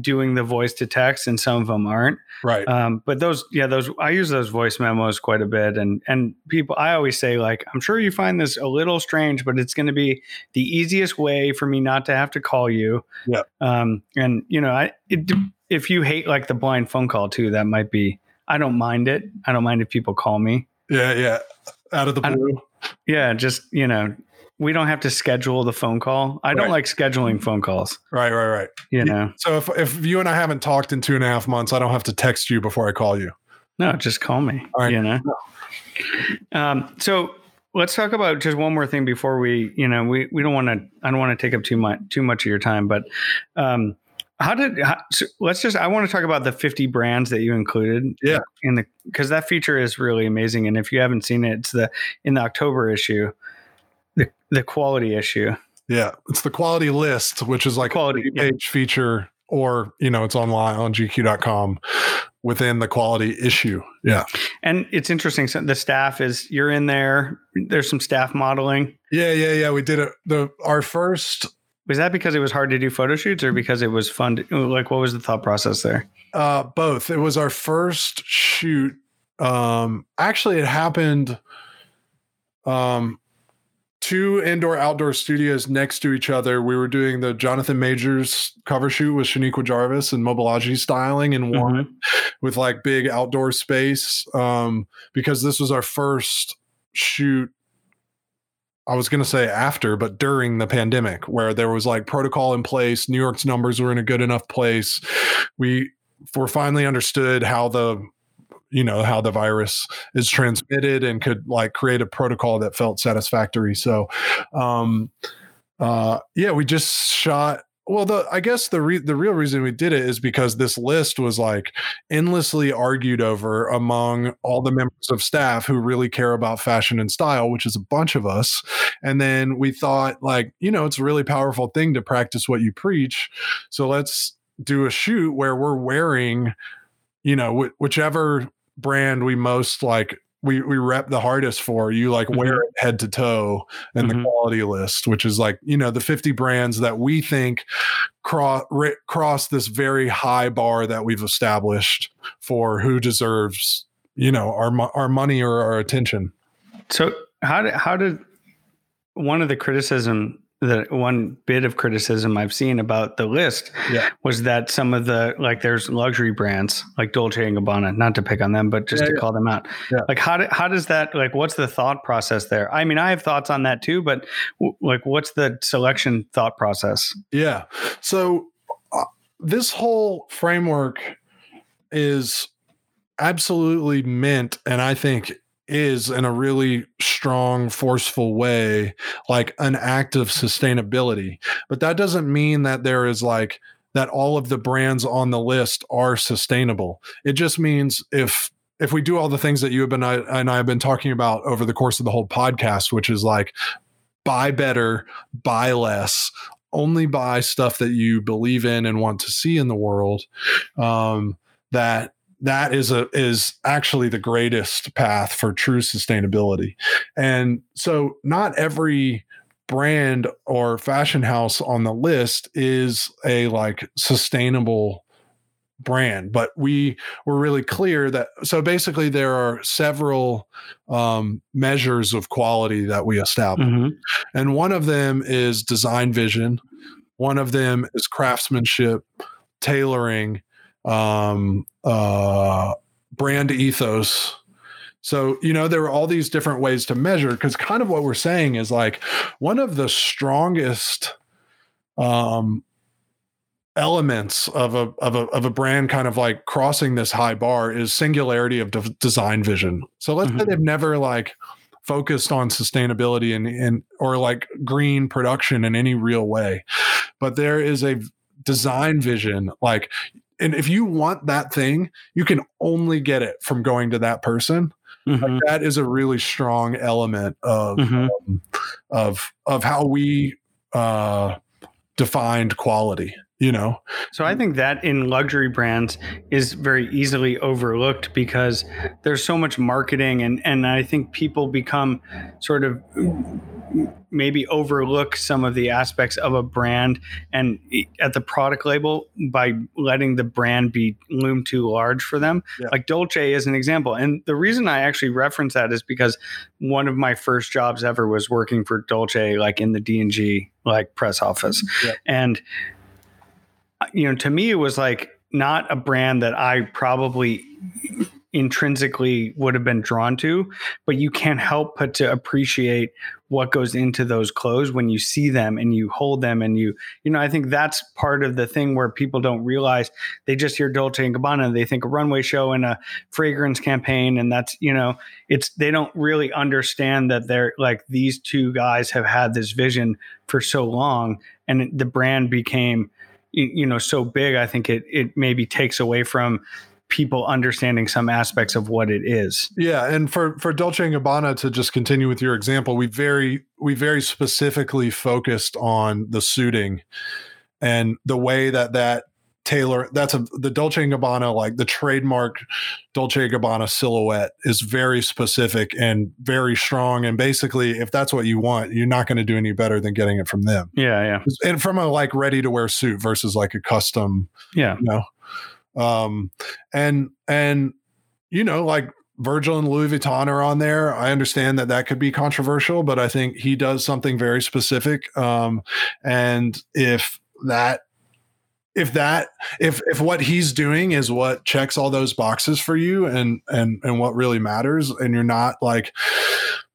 doing the voice to text and some of them aren't Right. um, but those yeah those i use those voice memos quite a bit and and people i always say like i'm sure you find this a little strange but it's going to be the easiest way for me not to have to call you Yeah. um, and you know i it, if you hate like the blind phone call too that might be i don't mind it i don't mind if people call me yeah, yeah. Out of the blue. yeah just you know we don't have to schedule the phone call i don't like scheduling phone calls Right, right, right. you know So if if you and I haven't talked in two and a half months, I don't have to text you before I call you. No, just call me. All right. You know. Um, so let's talk about just one more thing before we, you know, we we don't want to. I don't want to take up too much too much of your time, but um, how did? How, so let's just. I want to talk about the fifty brands that you included. Yeah. In the because that feature is really amazing, and if you haven't seen it, it's the in the October issue, the quality issue. Yeah. It's the quality list, which is like Quality, a page feature or, you know, it's online on gq.com within the quality issue. Yeah. And it's interesting. So the staff is you're in there. There's some staff modeling. Yeah, yeah, yeah. We did it. The our first Was that because it was hard to do photo shoots or because it was fun? To, like, what was the thought process there? Uh, both. It was our first shoot. Um, actually, it happened. Um, two indoor outdoor studios next to each other. We were doing the Jonathan Majors cover shoot with Shaniqua Jarvis and Mobolaji styling in one with like big outdoor space. Um, because this was our first shoot. I was going to say after, but during the pandemic, where there was like protocol in place, New York's numbers were in a good enough place. We were finally understood how the you know how the virus is transmitted and could like create a protocol that felt satisfactory. So um uh yeah we just shot well the i guess the re- the real reason we did it is because this list was like endlessly argued over among all the members of staff who really care about fashion and style which is a bunch of us. And then we thought like you know it's a really powerful thing to practice what you preach. So let's do a shoot where we're wearing you know wh- whichever brand we most like we we rep the hardest for you like wear it head to toe in the Mhm. quality list which is like you know the 50 brands that we think cross cross this very high bar that we've established for who deserves you know our our money or our attention So how did how did one of the criticism the one bit of criticism I've seen about the list Yeah. was that some of the like there's luxury brands like Dolce and Gabbana, not to pick on them, but just Yeah, to yeah. call them out. Like how do, how does that like what's the thought process there? I mean, I have thoughts on that too, but w- like what's the selection thought process? Yeah. So uh, this whole framework is absolutely meant, and I think is in a really strong, forceful way, like an act of sustainability. But that doesn't mean that there is like that all of the brands on the list are sustainable. It just means if if we do all the things that you have been I, and I have been talking about over the course of the whole podcast, which is like buy better, buy less, only buy stuff that you believe in and want to see in the world, um, that that is a is actually the greatest path for true sustainability. And so not every brand or fashion house on the list is a like sustainable brand but we were really clear that so basically there are several um, measures of quality that we establish Mhm. and one of them is design vision one of them is craftsmanship tailoring um, uh, brand ethos. So you know there are all these different ways to measure because kind of what we're saying is like one of the strongest um, elements of a, of a of a brand kind of like crossing this high bar is singularity of de- design vision. So let's say Mhm. they've never like focused on sustainability and, and or like green production in any real way. But there is a design vision like and if you want that thing you can only get it from going to that person Mhm. that is a really strong element of Mhm. um, of of how we uh defined quality you know So I think that in luxury brands is very easily overlooked because there's so much marketing and and I think people become sort of maybe overlook some of the aspects of a brand and at the product label by letting the brand be loom too large for them. Yeah. Like Dolce is an example. And the reason I actually reference that is because one of my first jobs ever was working for Dolce like in the D&G like press office. Yeah. And you know, to me, it was like not a brand that I probably intrinsically would have been drawn to, but you can't help but to appreciate what goes into those clothes when you see them and you hold them and you, you know, I think that's part of the thing where people don't realize they just hear Dolce and Gabbana they think a runway show and a fragrance campaign. And that's, you know, it's, they don't really understand that they're like these two guys have had this vision for so long and the brand became, you know so big i think it it maybe takes away from people understanding some aspects of what it is. Yeah and for for dolce and gabbana to just continue with your example we very we very specifically focused on the suiting and the way that that tailor that's a the dolce and gabbana like the trademark dolce and gabbana silhouette is very specific and very strong. And basically if that's what you want you're not going to do any better than getting it from them. Yeah yeah. And from a like ready to wear suit versus like a custom yeah. you know? Um and and you know like virgil and louis vuitton are on there. I understand that that could be controversial but i think he does something very specific. Um and if that if that if if what he's doing is what checks all those boxes for you and and and what really matters and you're not like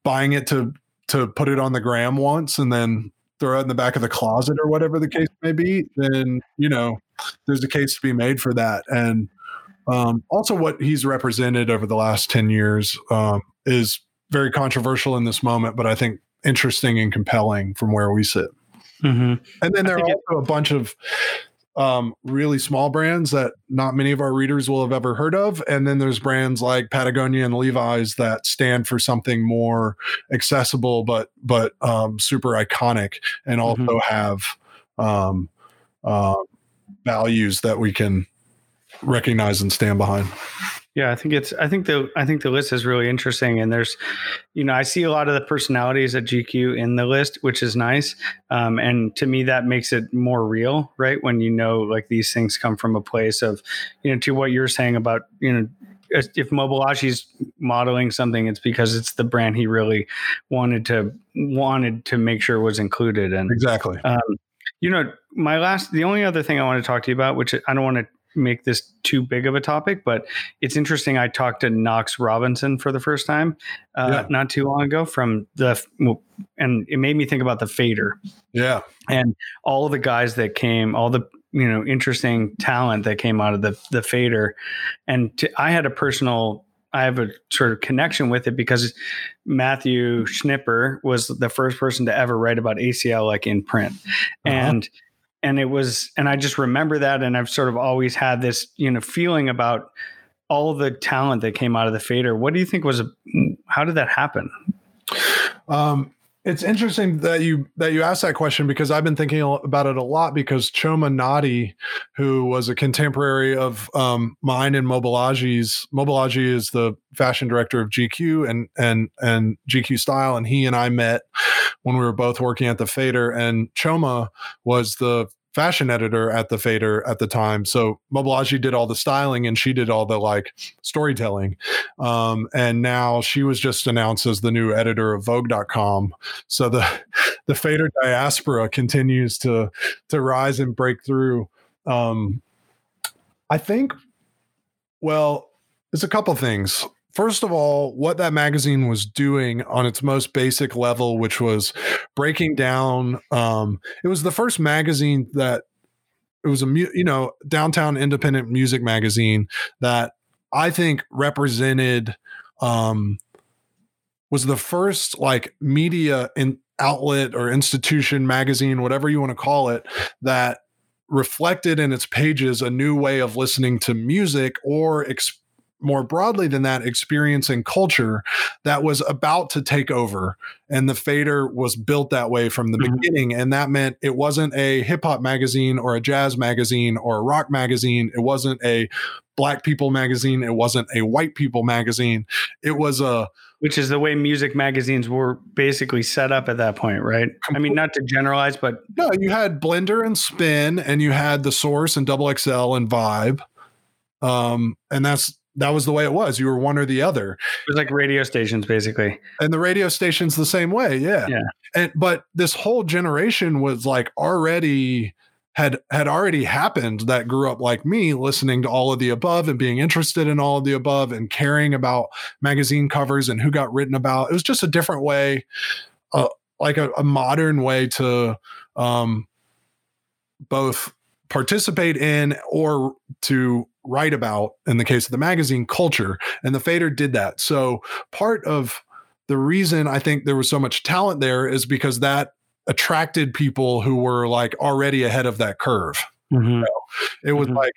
buying it to to put it on the gram once and then throw it in the back of the closet or whatever the case may be then you know there's a case to be made for that and um, also what he's represented over the last 10 years um, is very controversial in this moment but i think interesting and compelling from where we sit mm-hmm. and then there are also a bunch of um, really small brands that not many of our readers will have ever heard of. And then there's brands like Patagonia and Levi's that stand for something more accessible, but but um, super iconic, and also Mhm. have um, uh, values that we can recognize and stand behind. Yeah, I think it's. I think the. I think the list is really interesting, and there's, you know, I see a lot of the personalities at GQ in the list, which is nice. Um, and to me, that makes it more real, right? When you know, like these things come from a place of, you know, to what you're saying about, you know, if Mobolaji's modeling something, it's because it's the brand he really wanted to wanted to make sure was included. And exactly, um, you know, my last, the only other thing I want to talk to you about, which I don't want to make this too big of a topic, but it's interesting. I talked to Knox Robinson for the first time uh, yeah. not too long ago from the, and it made me think about the fader. Yeah. And all the guys that came, all the, you know, interesting talent that came out of the, the fader. And to, I had a personal, I have a sort of connection with it because Matthew Schnipper was the first person to ever write about ACL like in print. Uh-huh. And and it was and i just remember that and i've sort of always had this you know feeling about all the talent that came out of the fader. What do you think was how did that happen? Um it's interesting that you that you asked that question because I've been thinking about it a lot because Chioma Nnadi, who was a contemporary of um, mine and Mobolaji's, Mobilage is the fashion director of GQ and and and GQ Style, and he and I met when we were both working at the Fader, and Choma was the fashion editor at the Fader at the time. So Mobolaji did all the styling and she did all the like storytelling. Um, and now she was just announced as the new editor of Vogue.com. So the the Fader diaspora continues to to rise and break through. Um, I think, well, there's a couple things first of all, what that magazine was doing on its most basic level, which was breaking down. Um, it was the first magazine that it was a you know downtown independent music magazine that I think represented um, was the first like media in outlet or institution magazine, whatever you want to call it, that reflected in its pages a new way of listening to music or exp- more broadly than that experience and culture that was about to take over and the fader was built that way from the mm-hmm. beginning and that meant it wasn't a hip hop magazine or a jazz magazine or a rock magazine it wasn't a black people magazine it wasn't a white people magazine it was a which is the way music magazines were basically set up at that point right i mean not to generalize but no you had blender and spin and you had the source and double xl and vibe um, and that's that was the way it was. You were one or the other. It was like radio stations, basically. And the radio stations the same way, yeah. Yeah. And but this whole generation was like already had had already happened that grew up like me, listening to all of the above and being interested in all of the above and caring about magazine covers and who got written about. It was just a different way, uh, like a, a modern way to um, both participate in or to write about in the case of the magazine culture and the fader did that so part of the reason i think there was so much talent there is because that attracted people who were like already ahead of that curve mm-hmm. you know? it was mm-hmm. like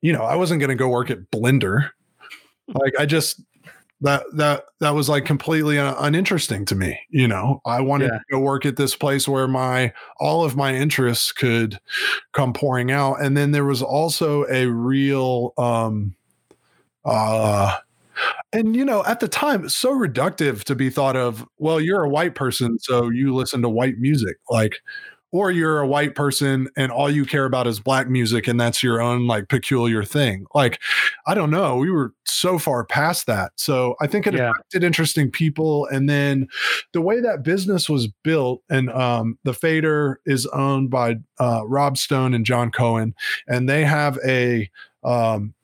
you know i wasn't going to go work at blender like i just that that that was like completely uninteresting to me you know? I wanted yeah. to go work at this place where my all of my interests could come pouring out. And then there was also a real um uh and you know at the time so reductive to be thought of well you're a white person so you listen to white music. Like or you're a white person and all you care about is black music and that's your own like peculiar thing. Like, I don't know. We were so far past that. So I think it yeah. attracted interesting people. And then the way that business was built, and um, the Fader is owned by uh, Rob Stone and Jon Cohen, and they have a um,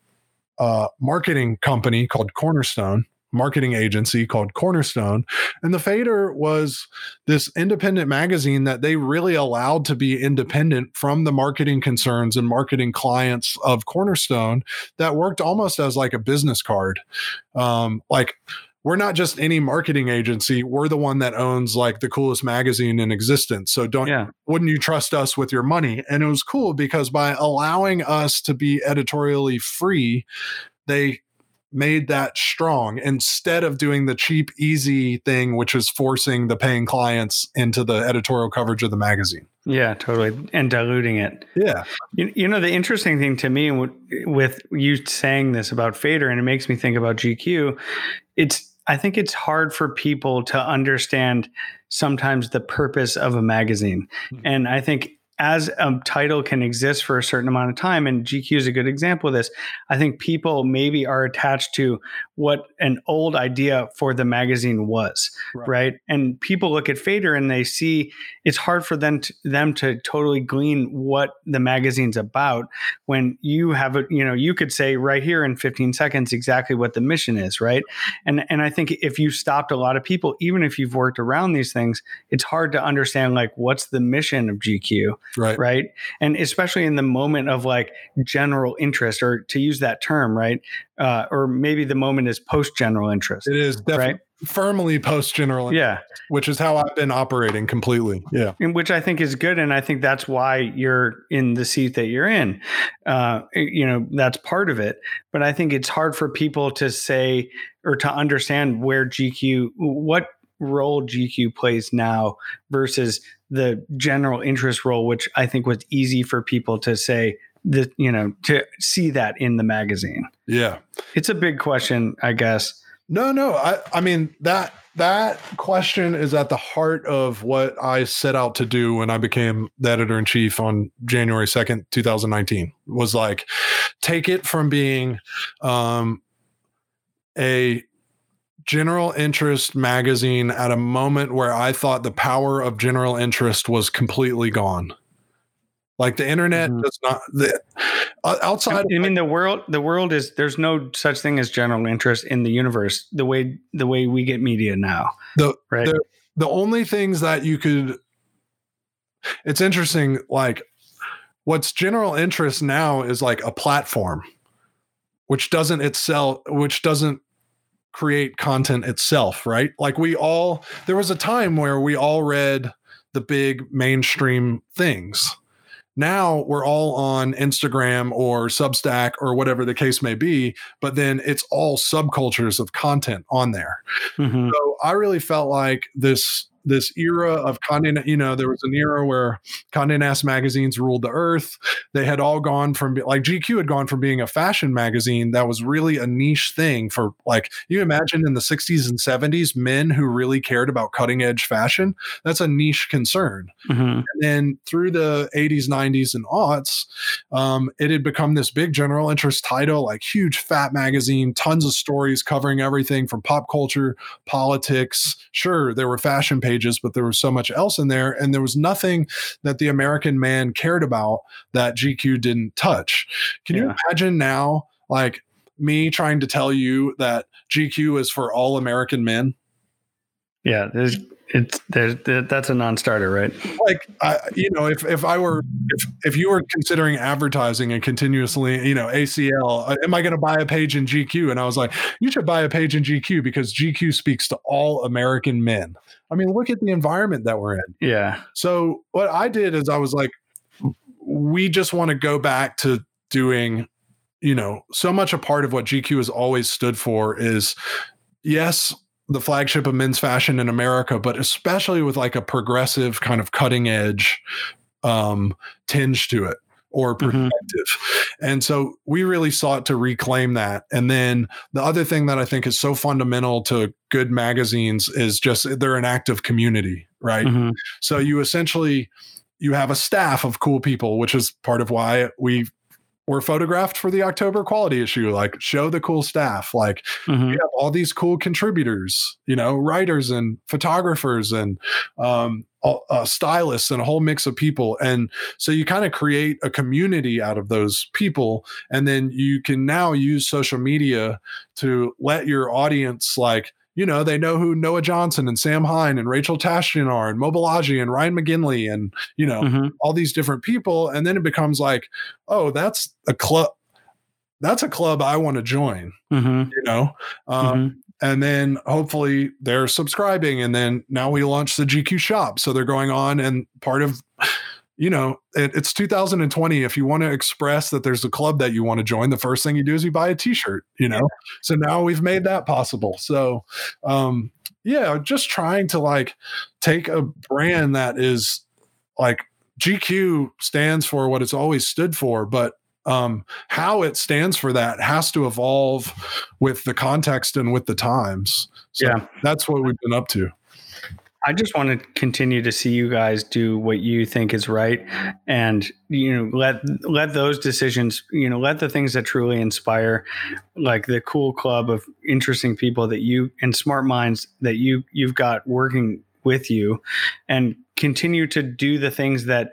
uh, marketing company called Cornerstone marketing agency called Cornerstone. And The Fader was this independent magazine that they really allowed to be independent from the marketing concerns and marketing clients of Cornerstone that worked almost as like a business card. Um, like, we're not just any marketing agency. We're the one that owns like the coolest magazine in existence. So don't yeah. wouldn't you trust us with your money? And it was cool because by allowing us to be editorially free, they made that strong instead of doing the cheap, easy thing, which is forcing the paying clients into the editorial coverage of the magazine. Yeah, totally. And diluting it. Yeah. You, you know, the interesting thing to me with you saying this about Fader, and it makes me think about GQ, it's, I think it's hard for people to understand sometimes the purpose of a magazine. Mm-hmm. And I think as a title can exist for a certain amount of time, and GQ is a good example of this, I think people maybe are attached to what an old idea for the magazine was, right? right? And people look at Fader and they see it's hard for them to, them to totally glean what the magazine's about when you have a, you know, you could say right here in 15 seconds exactly what the mission is, right? And and I think if you stopped a lot of people, even if you've worked around these things, it's hard to understand like what's the mission of GQ right. right? And especially in the moment of like general interest or to use that term right uh, or maybe the moment is post general interest it is definitely right? firmly post general yeah which is how i've been operating completely yeah. And which i think is good and i think that's why you're in the seat that you're in uh, you know that's part of it. But i think it's hard for people to say or to understand where gq what role GQ plays now versus the general interest role, which I think was easy for people to say that, you know, to see that in the magazine. Yeah. It's a big question, I guess. No, no. I, I mean, that that question is at the heart of what I set out to do when I became the editor in chief on January 2nd, 2019. Was like take it from being um, a general interest magazine at a moment where I thought the power of general interest was completely gone. Like the internet mm-hmm. does not the uh, outside. I mean, the world. The world is there's no such thing as general interest in the universe. The way the way we get media now. The right. The, the only things that you could. It's interesting. Like, what's general interest now is like a platform, which doesn't itself, which doesn't create content itself, right? Like we all, there was a time where we all read the big mainstream things. Now we're all on Instagram or Substack or whatever the case may be, but then it's all subcultures of content on there. Mm-hmm. So I really felt like this this era of Condé, you know, there was an era where Condé Nast magazines ruled the earth. They had all gone from like GQ had gone from being a fashion magazine that was really a niche thing for like you imagine in the 60s and 70s men who really cared about cutting edge fashion. That's a niche concern. Mm-hmm. And then through the 80s, 90s, and aughts, um, it had become this big general interest title, like huge fat magazine, tons of stories covering everything from pop culture, politics. Sure, there were fashion pages pages, but there was so much else in there. And there was nothing that the American man cared about that GQ didn't touch. Can yeah. you imagine now, like me trying to tell you that GQ is for all American men? Yeah, there's it's there's that's a non-starter, right? Like, I, you know, if if I were if if you were considering advertising and continuously, you know, ACL, uh, am I going to buy a page in GQ? And I was like, you should buy a page in GQ because GQ speaks to all American men. I mean, look at the environment that we're in. Yeah. So what I did is I was like, we just want to go back to doing, you know, so much a part of what GQ has always stood for is yes, the flagship of men's fashion in America, but especially with like a progressive kind of cutting edge um, tinge to it or mm-hmm. perspective. Mm-hmm. And so we really sought to reclaim that. And then the other thing that I think is so fundamental to good magazines is just they're an active community, right? Mm-hmm. So you essentially you have a staff of cool people, which is part of why we were photographed for the October quality issue. Like, show the cool staff. Like, mm-hmm. we have all these cool contributors, you know, writers and photographers and um, uh, stylists and a whole mix of people. And so you kind of create a community out of those people. And then you can now use social media to let your audience, like, you know, they know who Noah Johnson and Sam Hine and Rachel Tashjian are and Mobolaji and Ryan McGinley and, you know, mm-hmm. all these different people. And then it becomes like, oh, that's a club. That's a club I want to join, mm-hmm. you know? Um, mm-hmm. And then hopefully they're subscribing. And then now we launch the GQ shop. So they're going on and part of you know, it, it's 2020. If you want to express that there's a club that you want to join, the first thing you do is you buy a T-shirt. You know, so now we've made that possible. So, um, yeah, just trying to like take a brand that is like GQ stands for what it's always stood for, but um, how it stands for that has to evolve with the context and with the times. So yeah, that's what we've been up to. I just want to continue to see you guys do what you think is right, and you know let let those decisions, you know, let the things that truly inspire, like the cool club of interesting people that you and smart minds that you you've got working with you, and continue to do the things that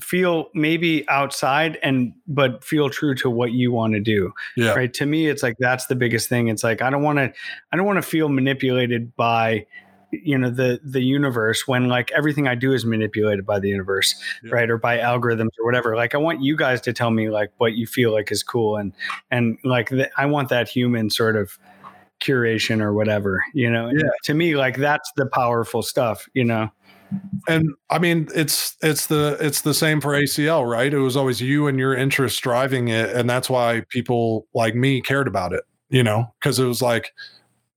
feel maybe outside and but feel true to what you want to do. Yeah. right? To me it's like that's the biggest thing. It's like i don't want to i don't want to feel manipulated by you know the the universe when like everything i do is manipulated by the universe Yeah. right? Or by algorithms or whatever. Like i want you guys to tell me like what you feel like is cool and and like the, i want that human sort of curation or whatever you know? Yeah. to me like that's the powerful stuff you know and I mean it's it's the it's the same for ACL, right? It was always you and your interest driving it, and that's why people like me cared about it, you know, because it was like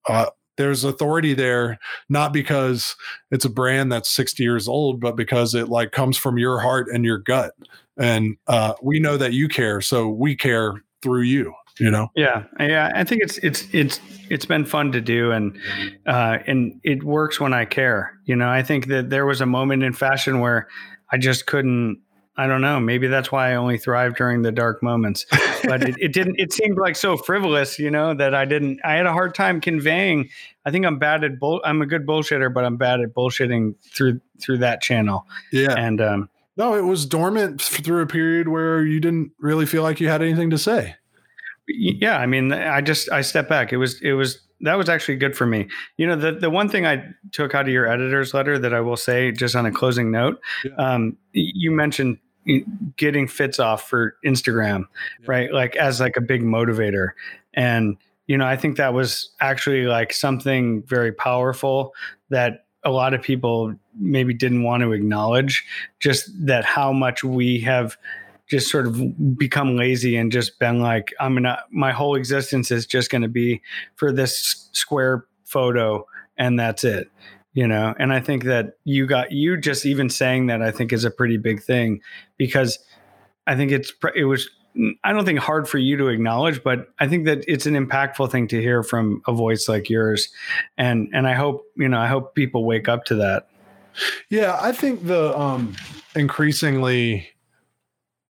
uh, there's authority there, not because it's a brand that's 60 years old, but because it like comes from your heart and your gut, and uh, we know that you care, so we care through you, you know. Yeah, yeah. I think it's it's it's it's been fun to do, and uh, and it works when I care. You know, I think that there was a moment in fashion where I just couldn't. I don't know. Maybe that's why I only thrive during the dark moments. But it, it didn't. It seemed like so frivolous, you know, that I didn't. I had a hard time conveying. I think I'm bad at bull. I'm a good bullshitter, but I'm bad at bullshitting through through that channel. Yeah. And um, No, it was dormant through a period where you didn't really feel like you had anything to say. Yeah i mean i just i stepped back it was it was that was actually good for me you know the the one thing i took out of your editor's letter that i will say just on a closing note Yeah. um, you mentioned getting fits off for instagram Yeah. right like as like a big motivator and you know i think that was actually like something very powerful that a lot of people maybe didn't want to acknowledge just that how much we have just sort of become lazy and just been like i'm gonna my whole existence is just gonna be for this square photo and that's it you know? And i think that you got you just even saying that i think is a pretty big thing because i think it's it was i don't think hard for you to acknowledge but i think that it's an impactful thing to hear from a voice like yours. And and i hope you know i hope people wake up to that. Yeah, I think the um increasingly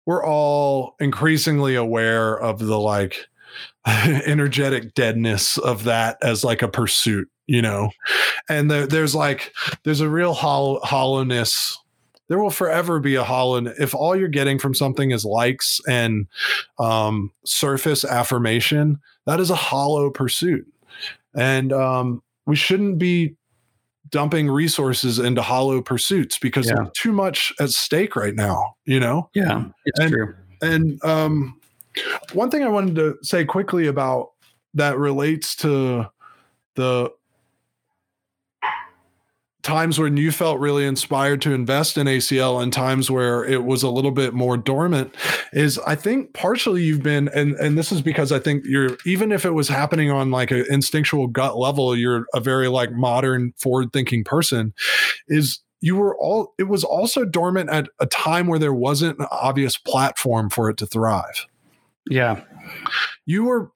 we're all increasingly aware of the like energetic deadness of that as like a pursuit, you know. And there, there's like there's a real hollow, hollowness. There will forever be a hollow if all you're getting from something is likes and um, surface affirmation. That is a hollow pursuit, and um, we shouldn't be dumping resources into hollow pursuits because Yeah. there's too much at stake right now, you know? yeah it's And- true And um, one thing I wanted to say quickly about that relates to the times when you felt really inspired to invest in ACL and times where it was a little bit more dormant is I think partially you've been and and this is because I think you're even if it was happening on like an instinctual gut level you're a very like modern forward thinking person is you were all it was also dormant at a time where there wasn't an obvious platform for it to thrive. Yeah. You were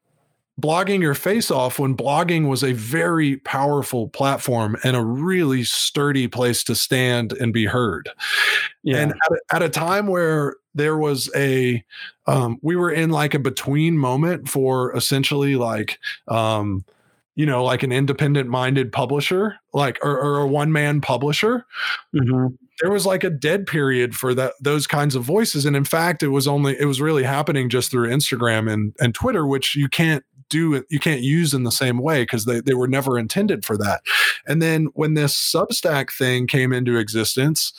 blogging your face off when blogging was a very powerful platform and a really sturdy place to stand and be heard. Yeah. and at a, at a time where there was a um, we were in like a between moment for essentially like um, you know like an independent minded publisher like or, or a one man publisher. Mhm. there was like a dead period for that those kinds of voices. And in fact it was only it was really happening just through instagram and and twitter which you can't do it you can't use in the same way because they, they were never intended for that. And then when this substack thing came into existence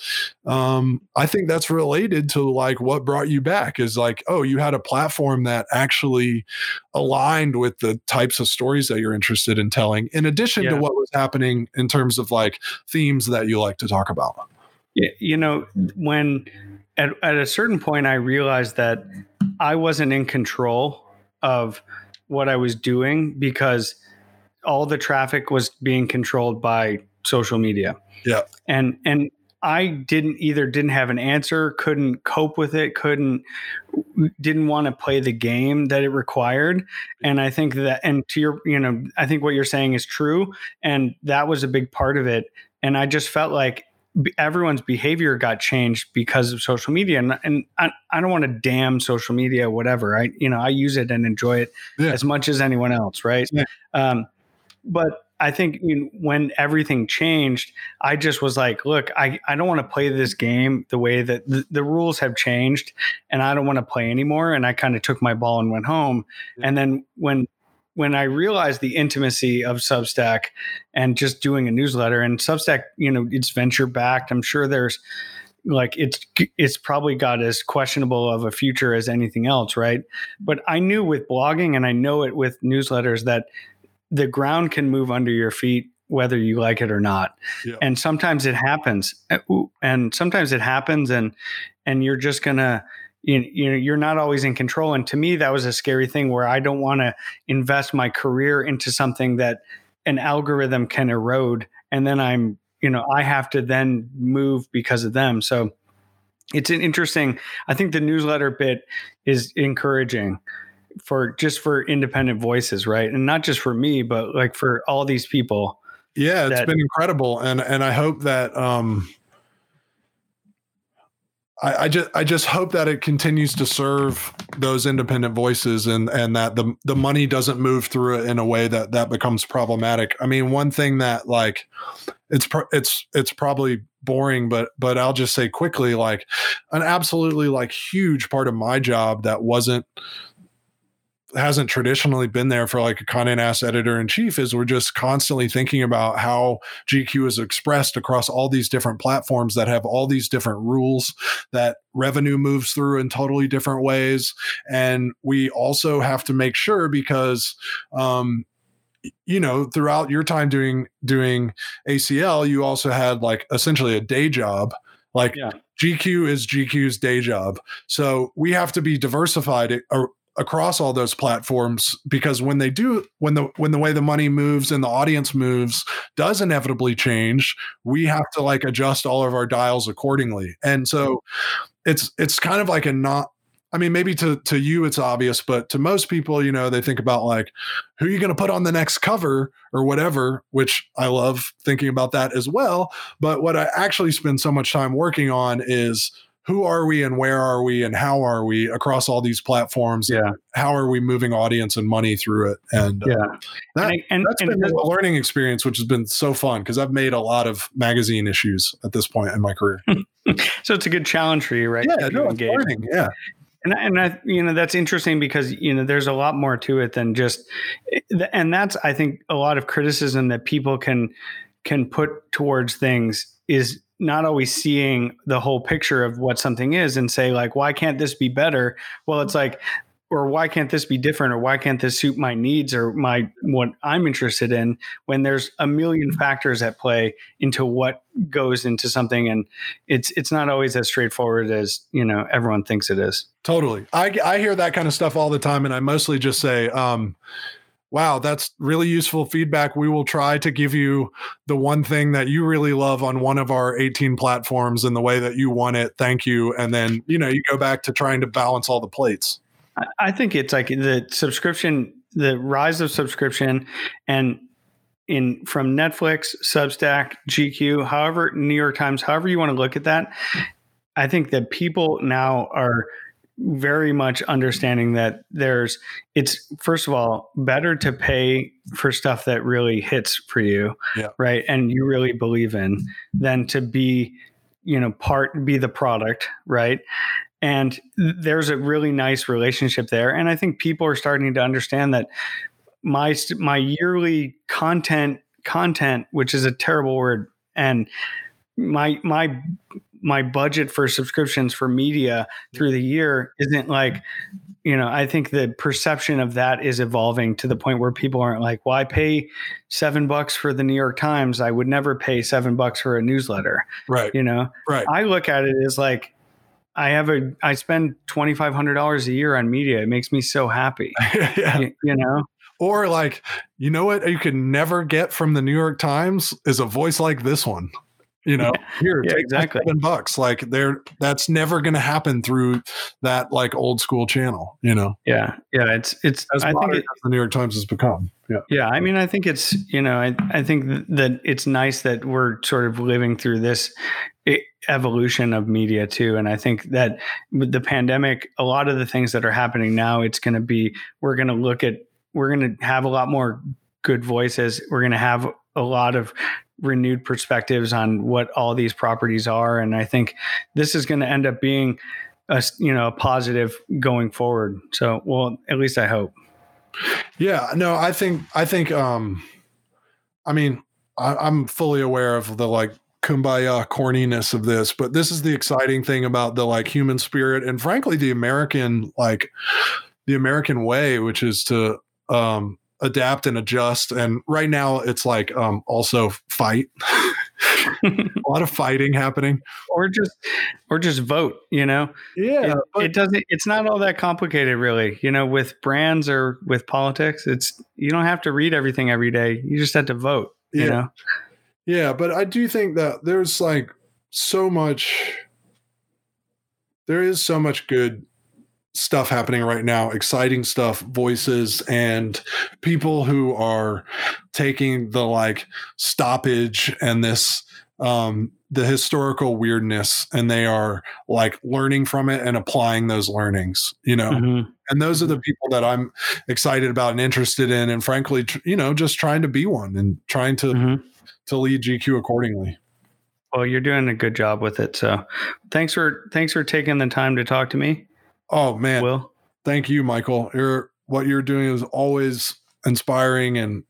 um i think that's related to like what brought you back is like oh you had a platform that actually aligned with the types of stories that you're interested in telling in addition to what was happening in terms of like themes that you like to talk about. You know when at, at a certain point i realized that i wasn't in control of what i was doing because all the traffic was being controlled by social media. Yeah. and and i didn't either didn't have an answer couldn't cope with it couldn't didn't want to play the game that it required. And i think that and to your you know i think what you're saying is true and that was a big part of it. And I just felt like everyone's behavior got changed because of social media and, and I, I don't want to damn social media whatever i you know i use it and enjoy it yeah. as much as anyone else right yeah. um, but i think you know, when everything changed i just was like look i, I don't want to play this game the way that the, the rules have changed and i don't want to play anymore and i kind of took my ball and went home yeah. and then when when I realized the intimacy of Substack and just doing a newsletter and Substack, you know, it's venture backed. I'm sure there's like it's it's probably got as questionable of a future as anything else, right? But I knew with blogging and I know it with newsletters that the ground can move under your feet whether you like it or not. Yeah. And sometimes it happens. Uh, and sometimes it happens and and you're just going to you, you know you're not always in control. And to me that was a scary thing where i don't want to invest my career into something that an algorithm can erode. And then i'm you know i have to then move because of them. So it's an interesting i think the newsletter bit is encouraging for just for independent voices right? And not just for me but like for all these people yeah it's that, been incredible. And and i hope that um I, I, just I just hope that it continues to serve those independent voices and and that the the money doesn't move through it in a way that that becomes problematic. I mean, one thing that like it's it's it's probably boring, but but I'll just say quickly like an absolutely like huge part of my job that wasn't hasn't traditionally been there for like a content ass editor in chief is we're just constantly thinking about how GQ is expressed across all these different platforms that have all these different rules that revenue moves through in totally different ways. And we also have to make sure because, um, you know throughout your time doing doing acl you also had like essentially a day job like yeah. GQ is GQ's day job. So we have to be diversified uh, across all those platforms because when they do when the when the way the money moves and the audience moves does inevitably change we have to like adjust all of our dials accordingly and so it's it's kind of like a not I mean, maybe to to you it's obvious, but to most people, you know, they think about like who are you going to put on the next cover or whatever, which I love thinking about that as well. But what I actually spend so much time working on is who are we and where are we and how are we across all these platforms? Yeah. How are we moving audience and money through it? And uh, yeah, that, and, and, that's and, been a learning experience, which has been so fun because I've made a lot of magazine issues at this point in my career. so it's a good challenge for you, right? Yeah, no, it's learning. Yeah. And, and I, you know, that's interesting because, you know, there's a lot more to it than just, and that's, I think, a lot of criticism that people can, can put towards things is not always seeing the whole picture of what something is and say like why can't this be better? Well it's like or why can't this be different? or why can't this suit my needs or my what i'm interested in? When there's a million factors at play into what goes into something and it's it's not always as straightforward as you know everyone thinks it is. Totally. I i hear that kind of stuff all the time and i mostly just say um wow, that's really useful feedback. We will try to give you the one thing that you really love on one of our 18 platforms in the way that you want it. Thank you. And then, you know, you go back to trying to balance all the plates. I think it's like the subscription, the rise of subscription and in from Netflix, Substack, GQ, however, New York Times, however you want to look at that. I think that people now are very much understanding that there's it's first of all better to pay for stuff that really hits for you yeah. right and you really believe in than to be you know part be the product right and there's a really nice relationship there and i think people are starting to understand that my my yearly content content which is a terrible word and my my my budget for subscriptions for media through the year isn't like you know i think the perception of that is evolving to the point where people aren't like well i pay seven bucks for the new york times. I would never pay seven bucks for a newsletter. Right. You know? Right. I look at it as like i have a i spend $2500 a year on media. It makes me so happy. Yeah. you, you know? Or like you know what you can never get from the new york times is a voice like this one You know, here, Yeah, take exactly. seven bucks. Like they're that's never going to happen through that like old school channel. You know, Yeah, yeah. It's it's. as I think it, as the New York Times has become. Yeah, Yeah, I mean, I think it's you know, I I think that it's nice that we're sort of living through this evolution of media too, and I think that with the pandemic, a lot of the things that are happening now, it's going to be we're going to look at we're going to have a lot more good voices. We're going to have a lot of renewed perspectives on what all these properties are, and I think this is going to end up being a you know a positive going forward. So, well, at least I hope. yeah. No, I think I think. um I mean, I, I'm fully aware of the like kumbaya corniness of this, but this is the exciting thing about the like human spirit and frankly the American like the American way, which is to um adapt and adjust. And right now it's like um also fight. a lot of fighting happening. or just or just vote you know Yeah. it, it doesn't it's not all that complicated really you know with brands or with politics it's you don't have to read everything every day you just have to vote you know Yeah, but I do think that there's like so much there is so much good stuff happening right now, exciting stuff, voices and people who are taking the like stoppage and this um the historical weirdness and they are like learning from it and applying those learnings, you know. Mhm. And those are the people that I'm excited about and interested in and frankly, tr- you know, just trying to be one and trying to Mhm. to lead GQ accordingly. well you're doing a good job with it so thanks for thanks for taking the time to talk to me Oh man, will thank you, Michael. You're what you're doing is always inspiring and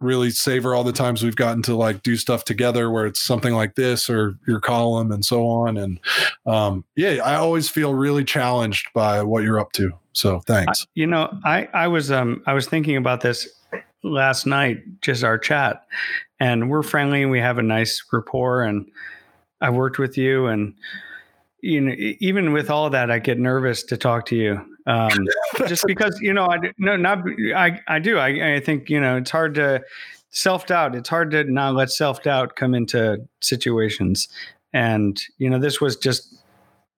really savor all the times we've gotten to like do stuff together where it's something like this or your column and so on. And um, yeah, I always feel really challenged by what you're up to. So thanks. you know i i was um i was thinking about this last night just our chat and we're friendly and we have a nice rapport and i worked with you and you know even with all that i get nervous to talk to you um just because you know I no not i i do. I i think you know it's hard to self-doubt. It's hard to not let self-doubt come into situations. And you know this was just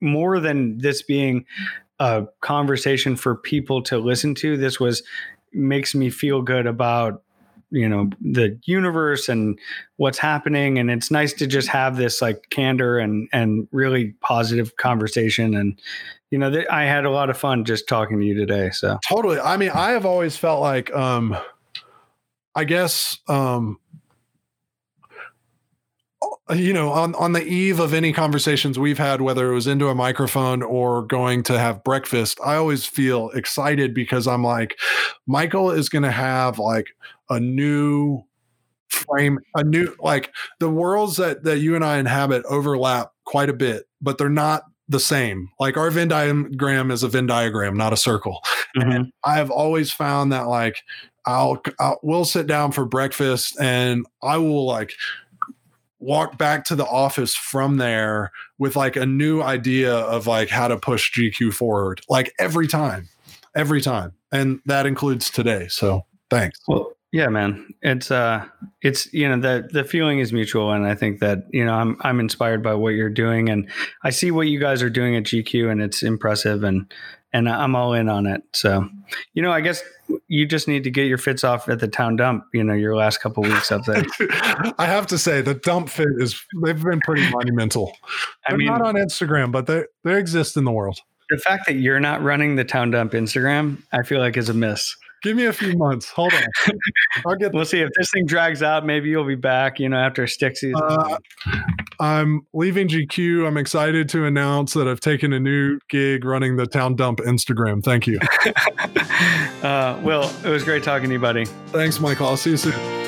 more than this being a conversation for people to listen to. This was makes me feel good about you know the universe and what's happening. And it's nice to just have this like candor and and really positive conversation. And you know th- i had a lot of fun just talking to you today so. Totally. I mean, I have always felt like, um, I guess, um, you know, on, on the eve of any conversations we've had, whether it was into a microphone or going to have breakfast, I always feel excited because I'm like, Michael is going to have like a new frame, a new, like the worlds that, that you and I inhabit overlap quite a bit, but they're not the same. Like our Venn diagram is a Venn diagram, not a circle. Mhm. I have always found that like I'll, I'll we'll sit down for breakfast and I will like walk back to the office from there with like a new idea of like how to push GQ forward like every time every time and that includes today so thanks well yeah man. It's uh it's you know the the feeling is mutual and i think that you know i'm i'm inspired by what you're doing and i see what you guys are doing at gq and it's impressive and and i'm all in on it. So you know i guess you just need to get your fits off at the town dump you know your last couple weeks up there. I have to say the dump fit is they've been pretty monumental. I mean not on Instagram but they they exist in the world. The fact that you're not running the town dump instagram i feel like is a miss give me a few months hold on I'll get we'll see if this thing drags out maybe you'll be back you know after stick season Uh, I'm leaving GQ. I'm excited to announce that I've taken a new gig running the Town Dump Instagram. Thank you. uh, well it was great talking to you buddy Thanks, Michael. I'll see you soon.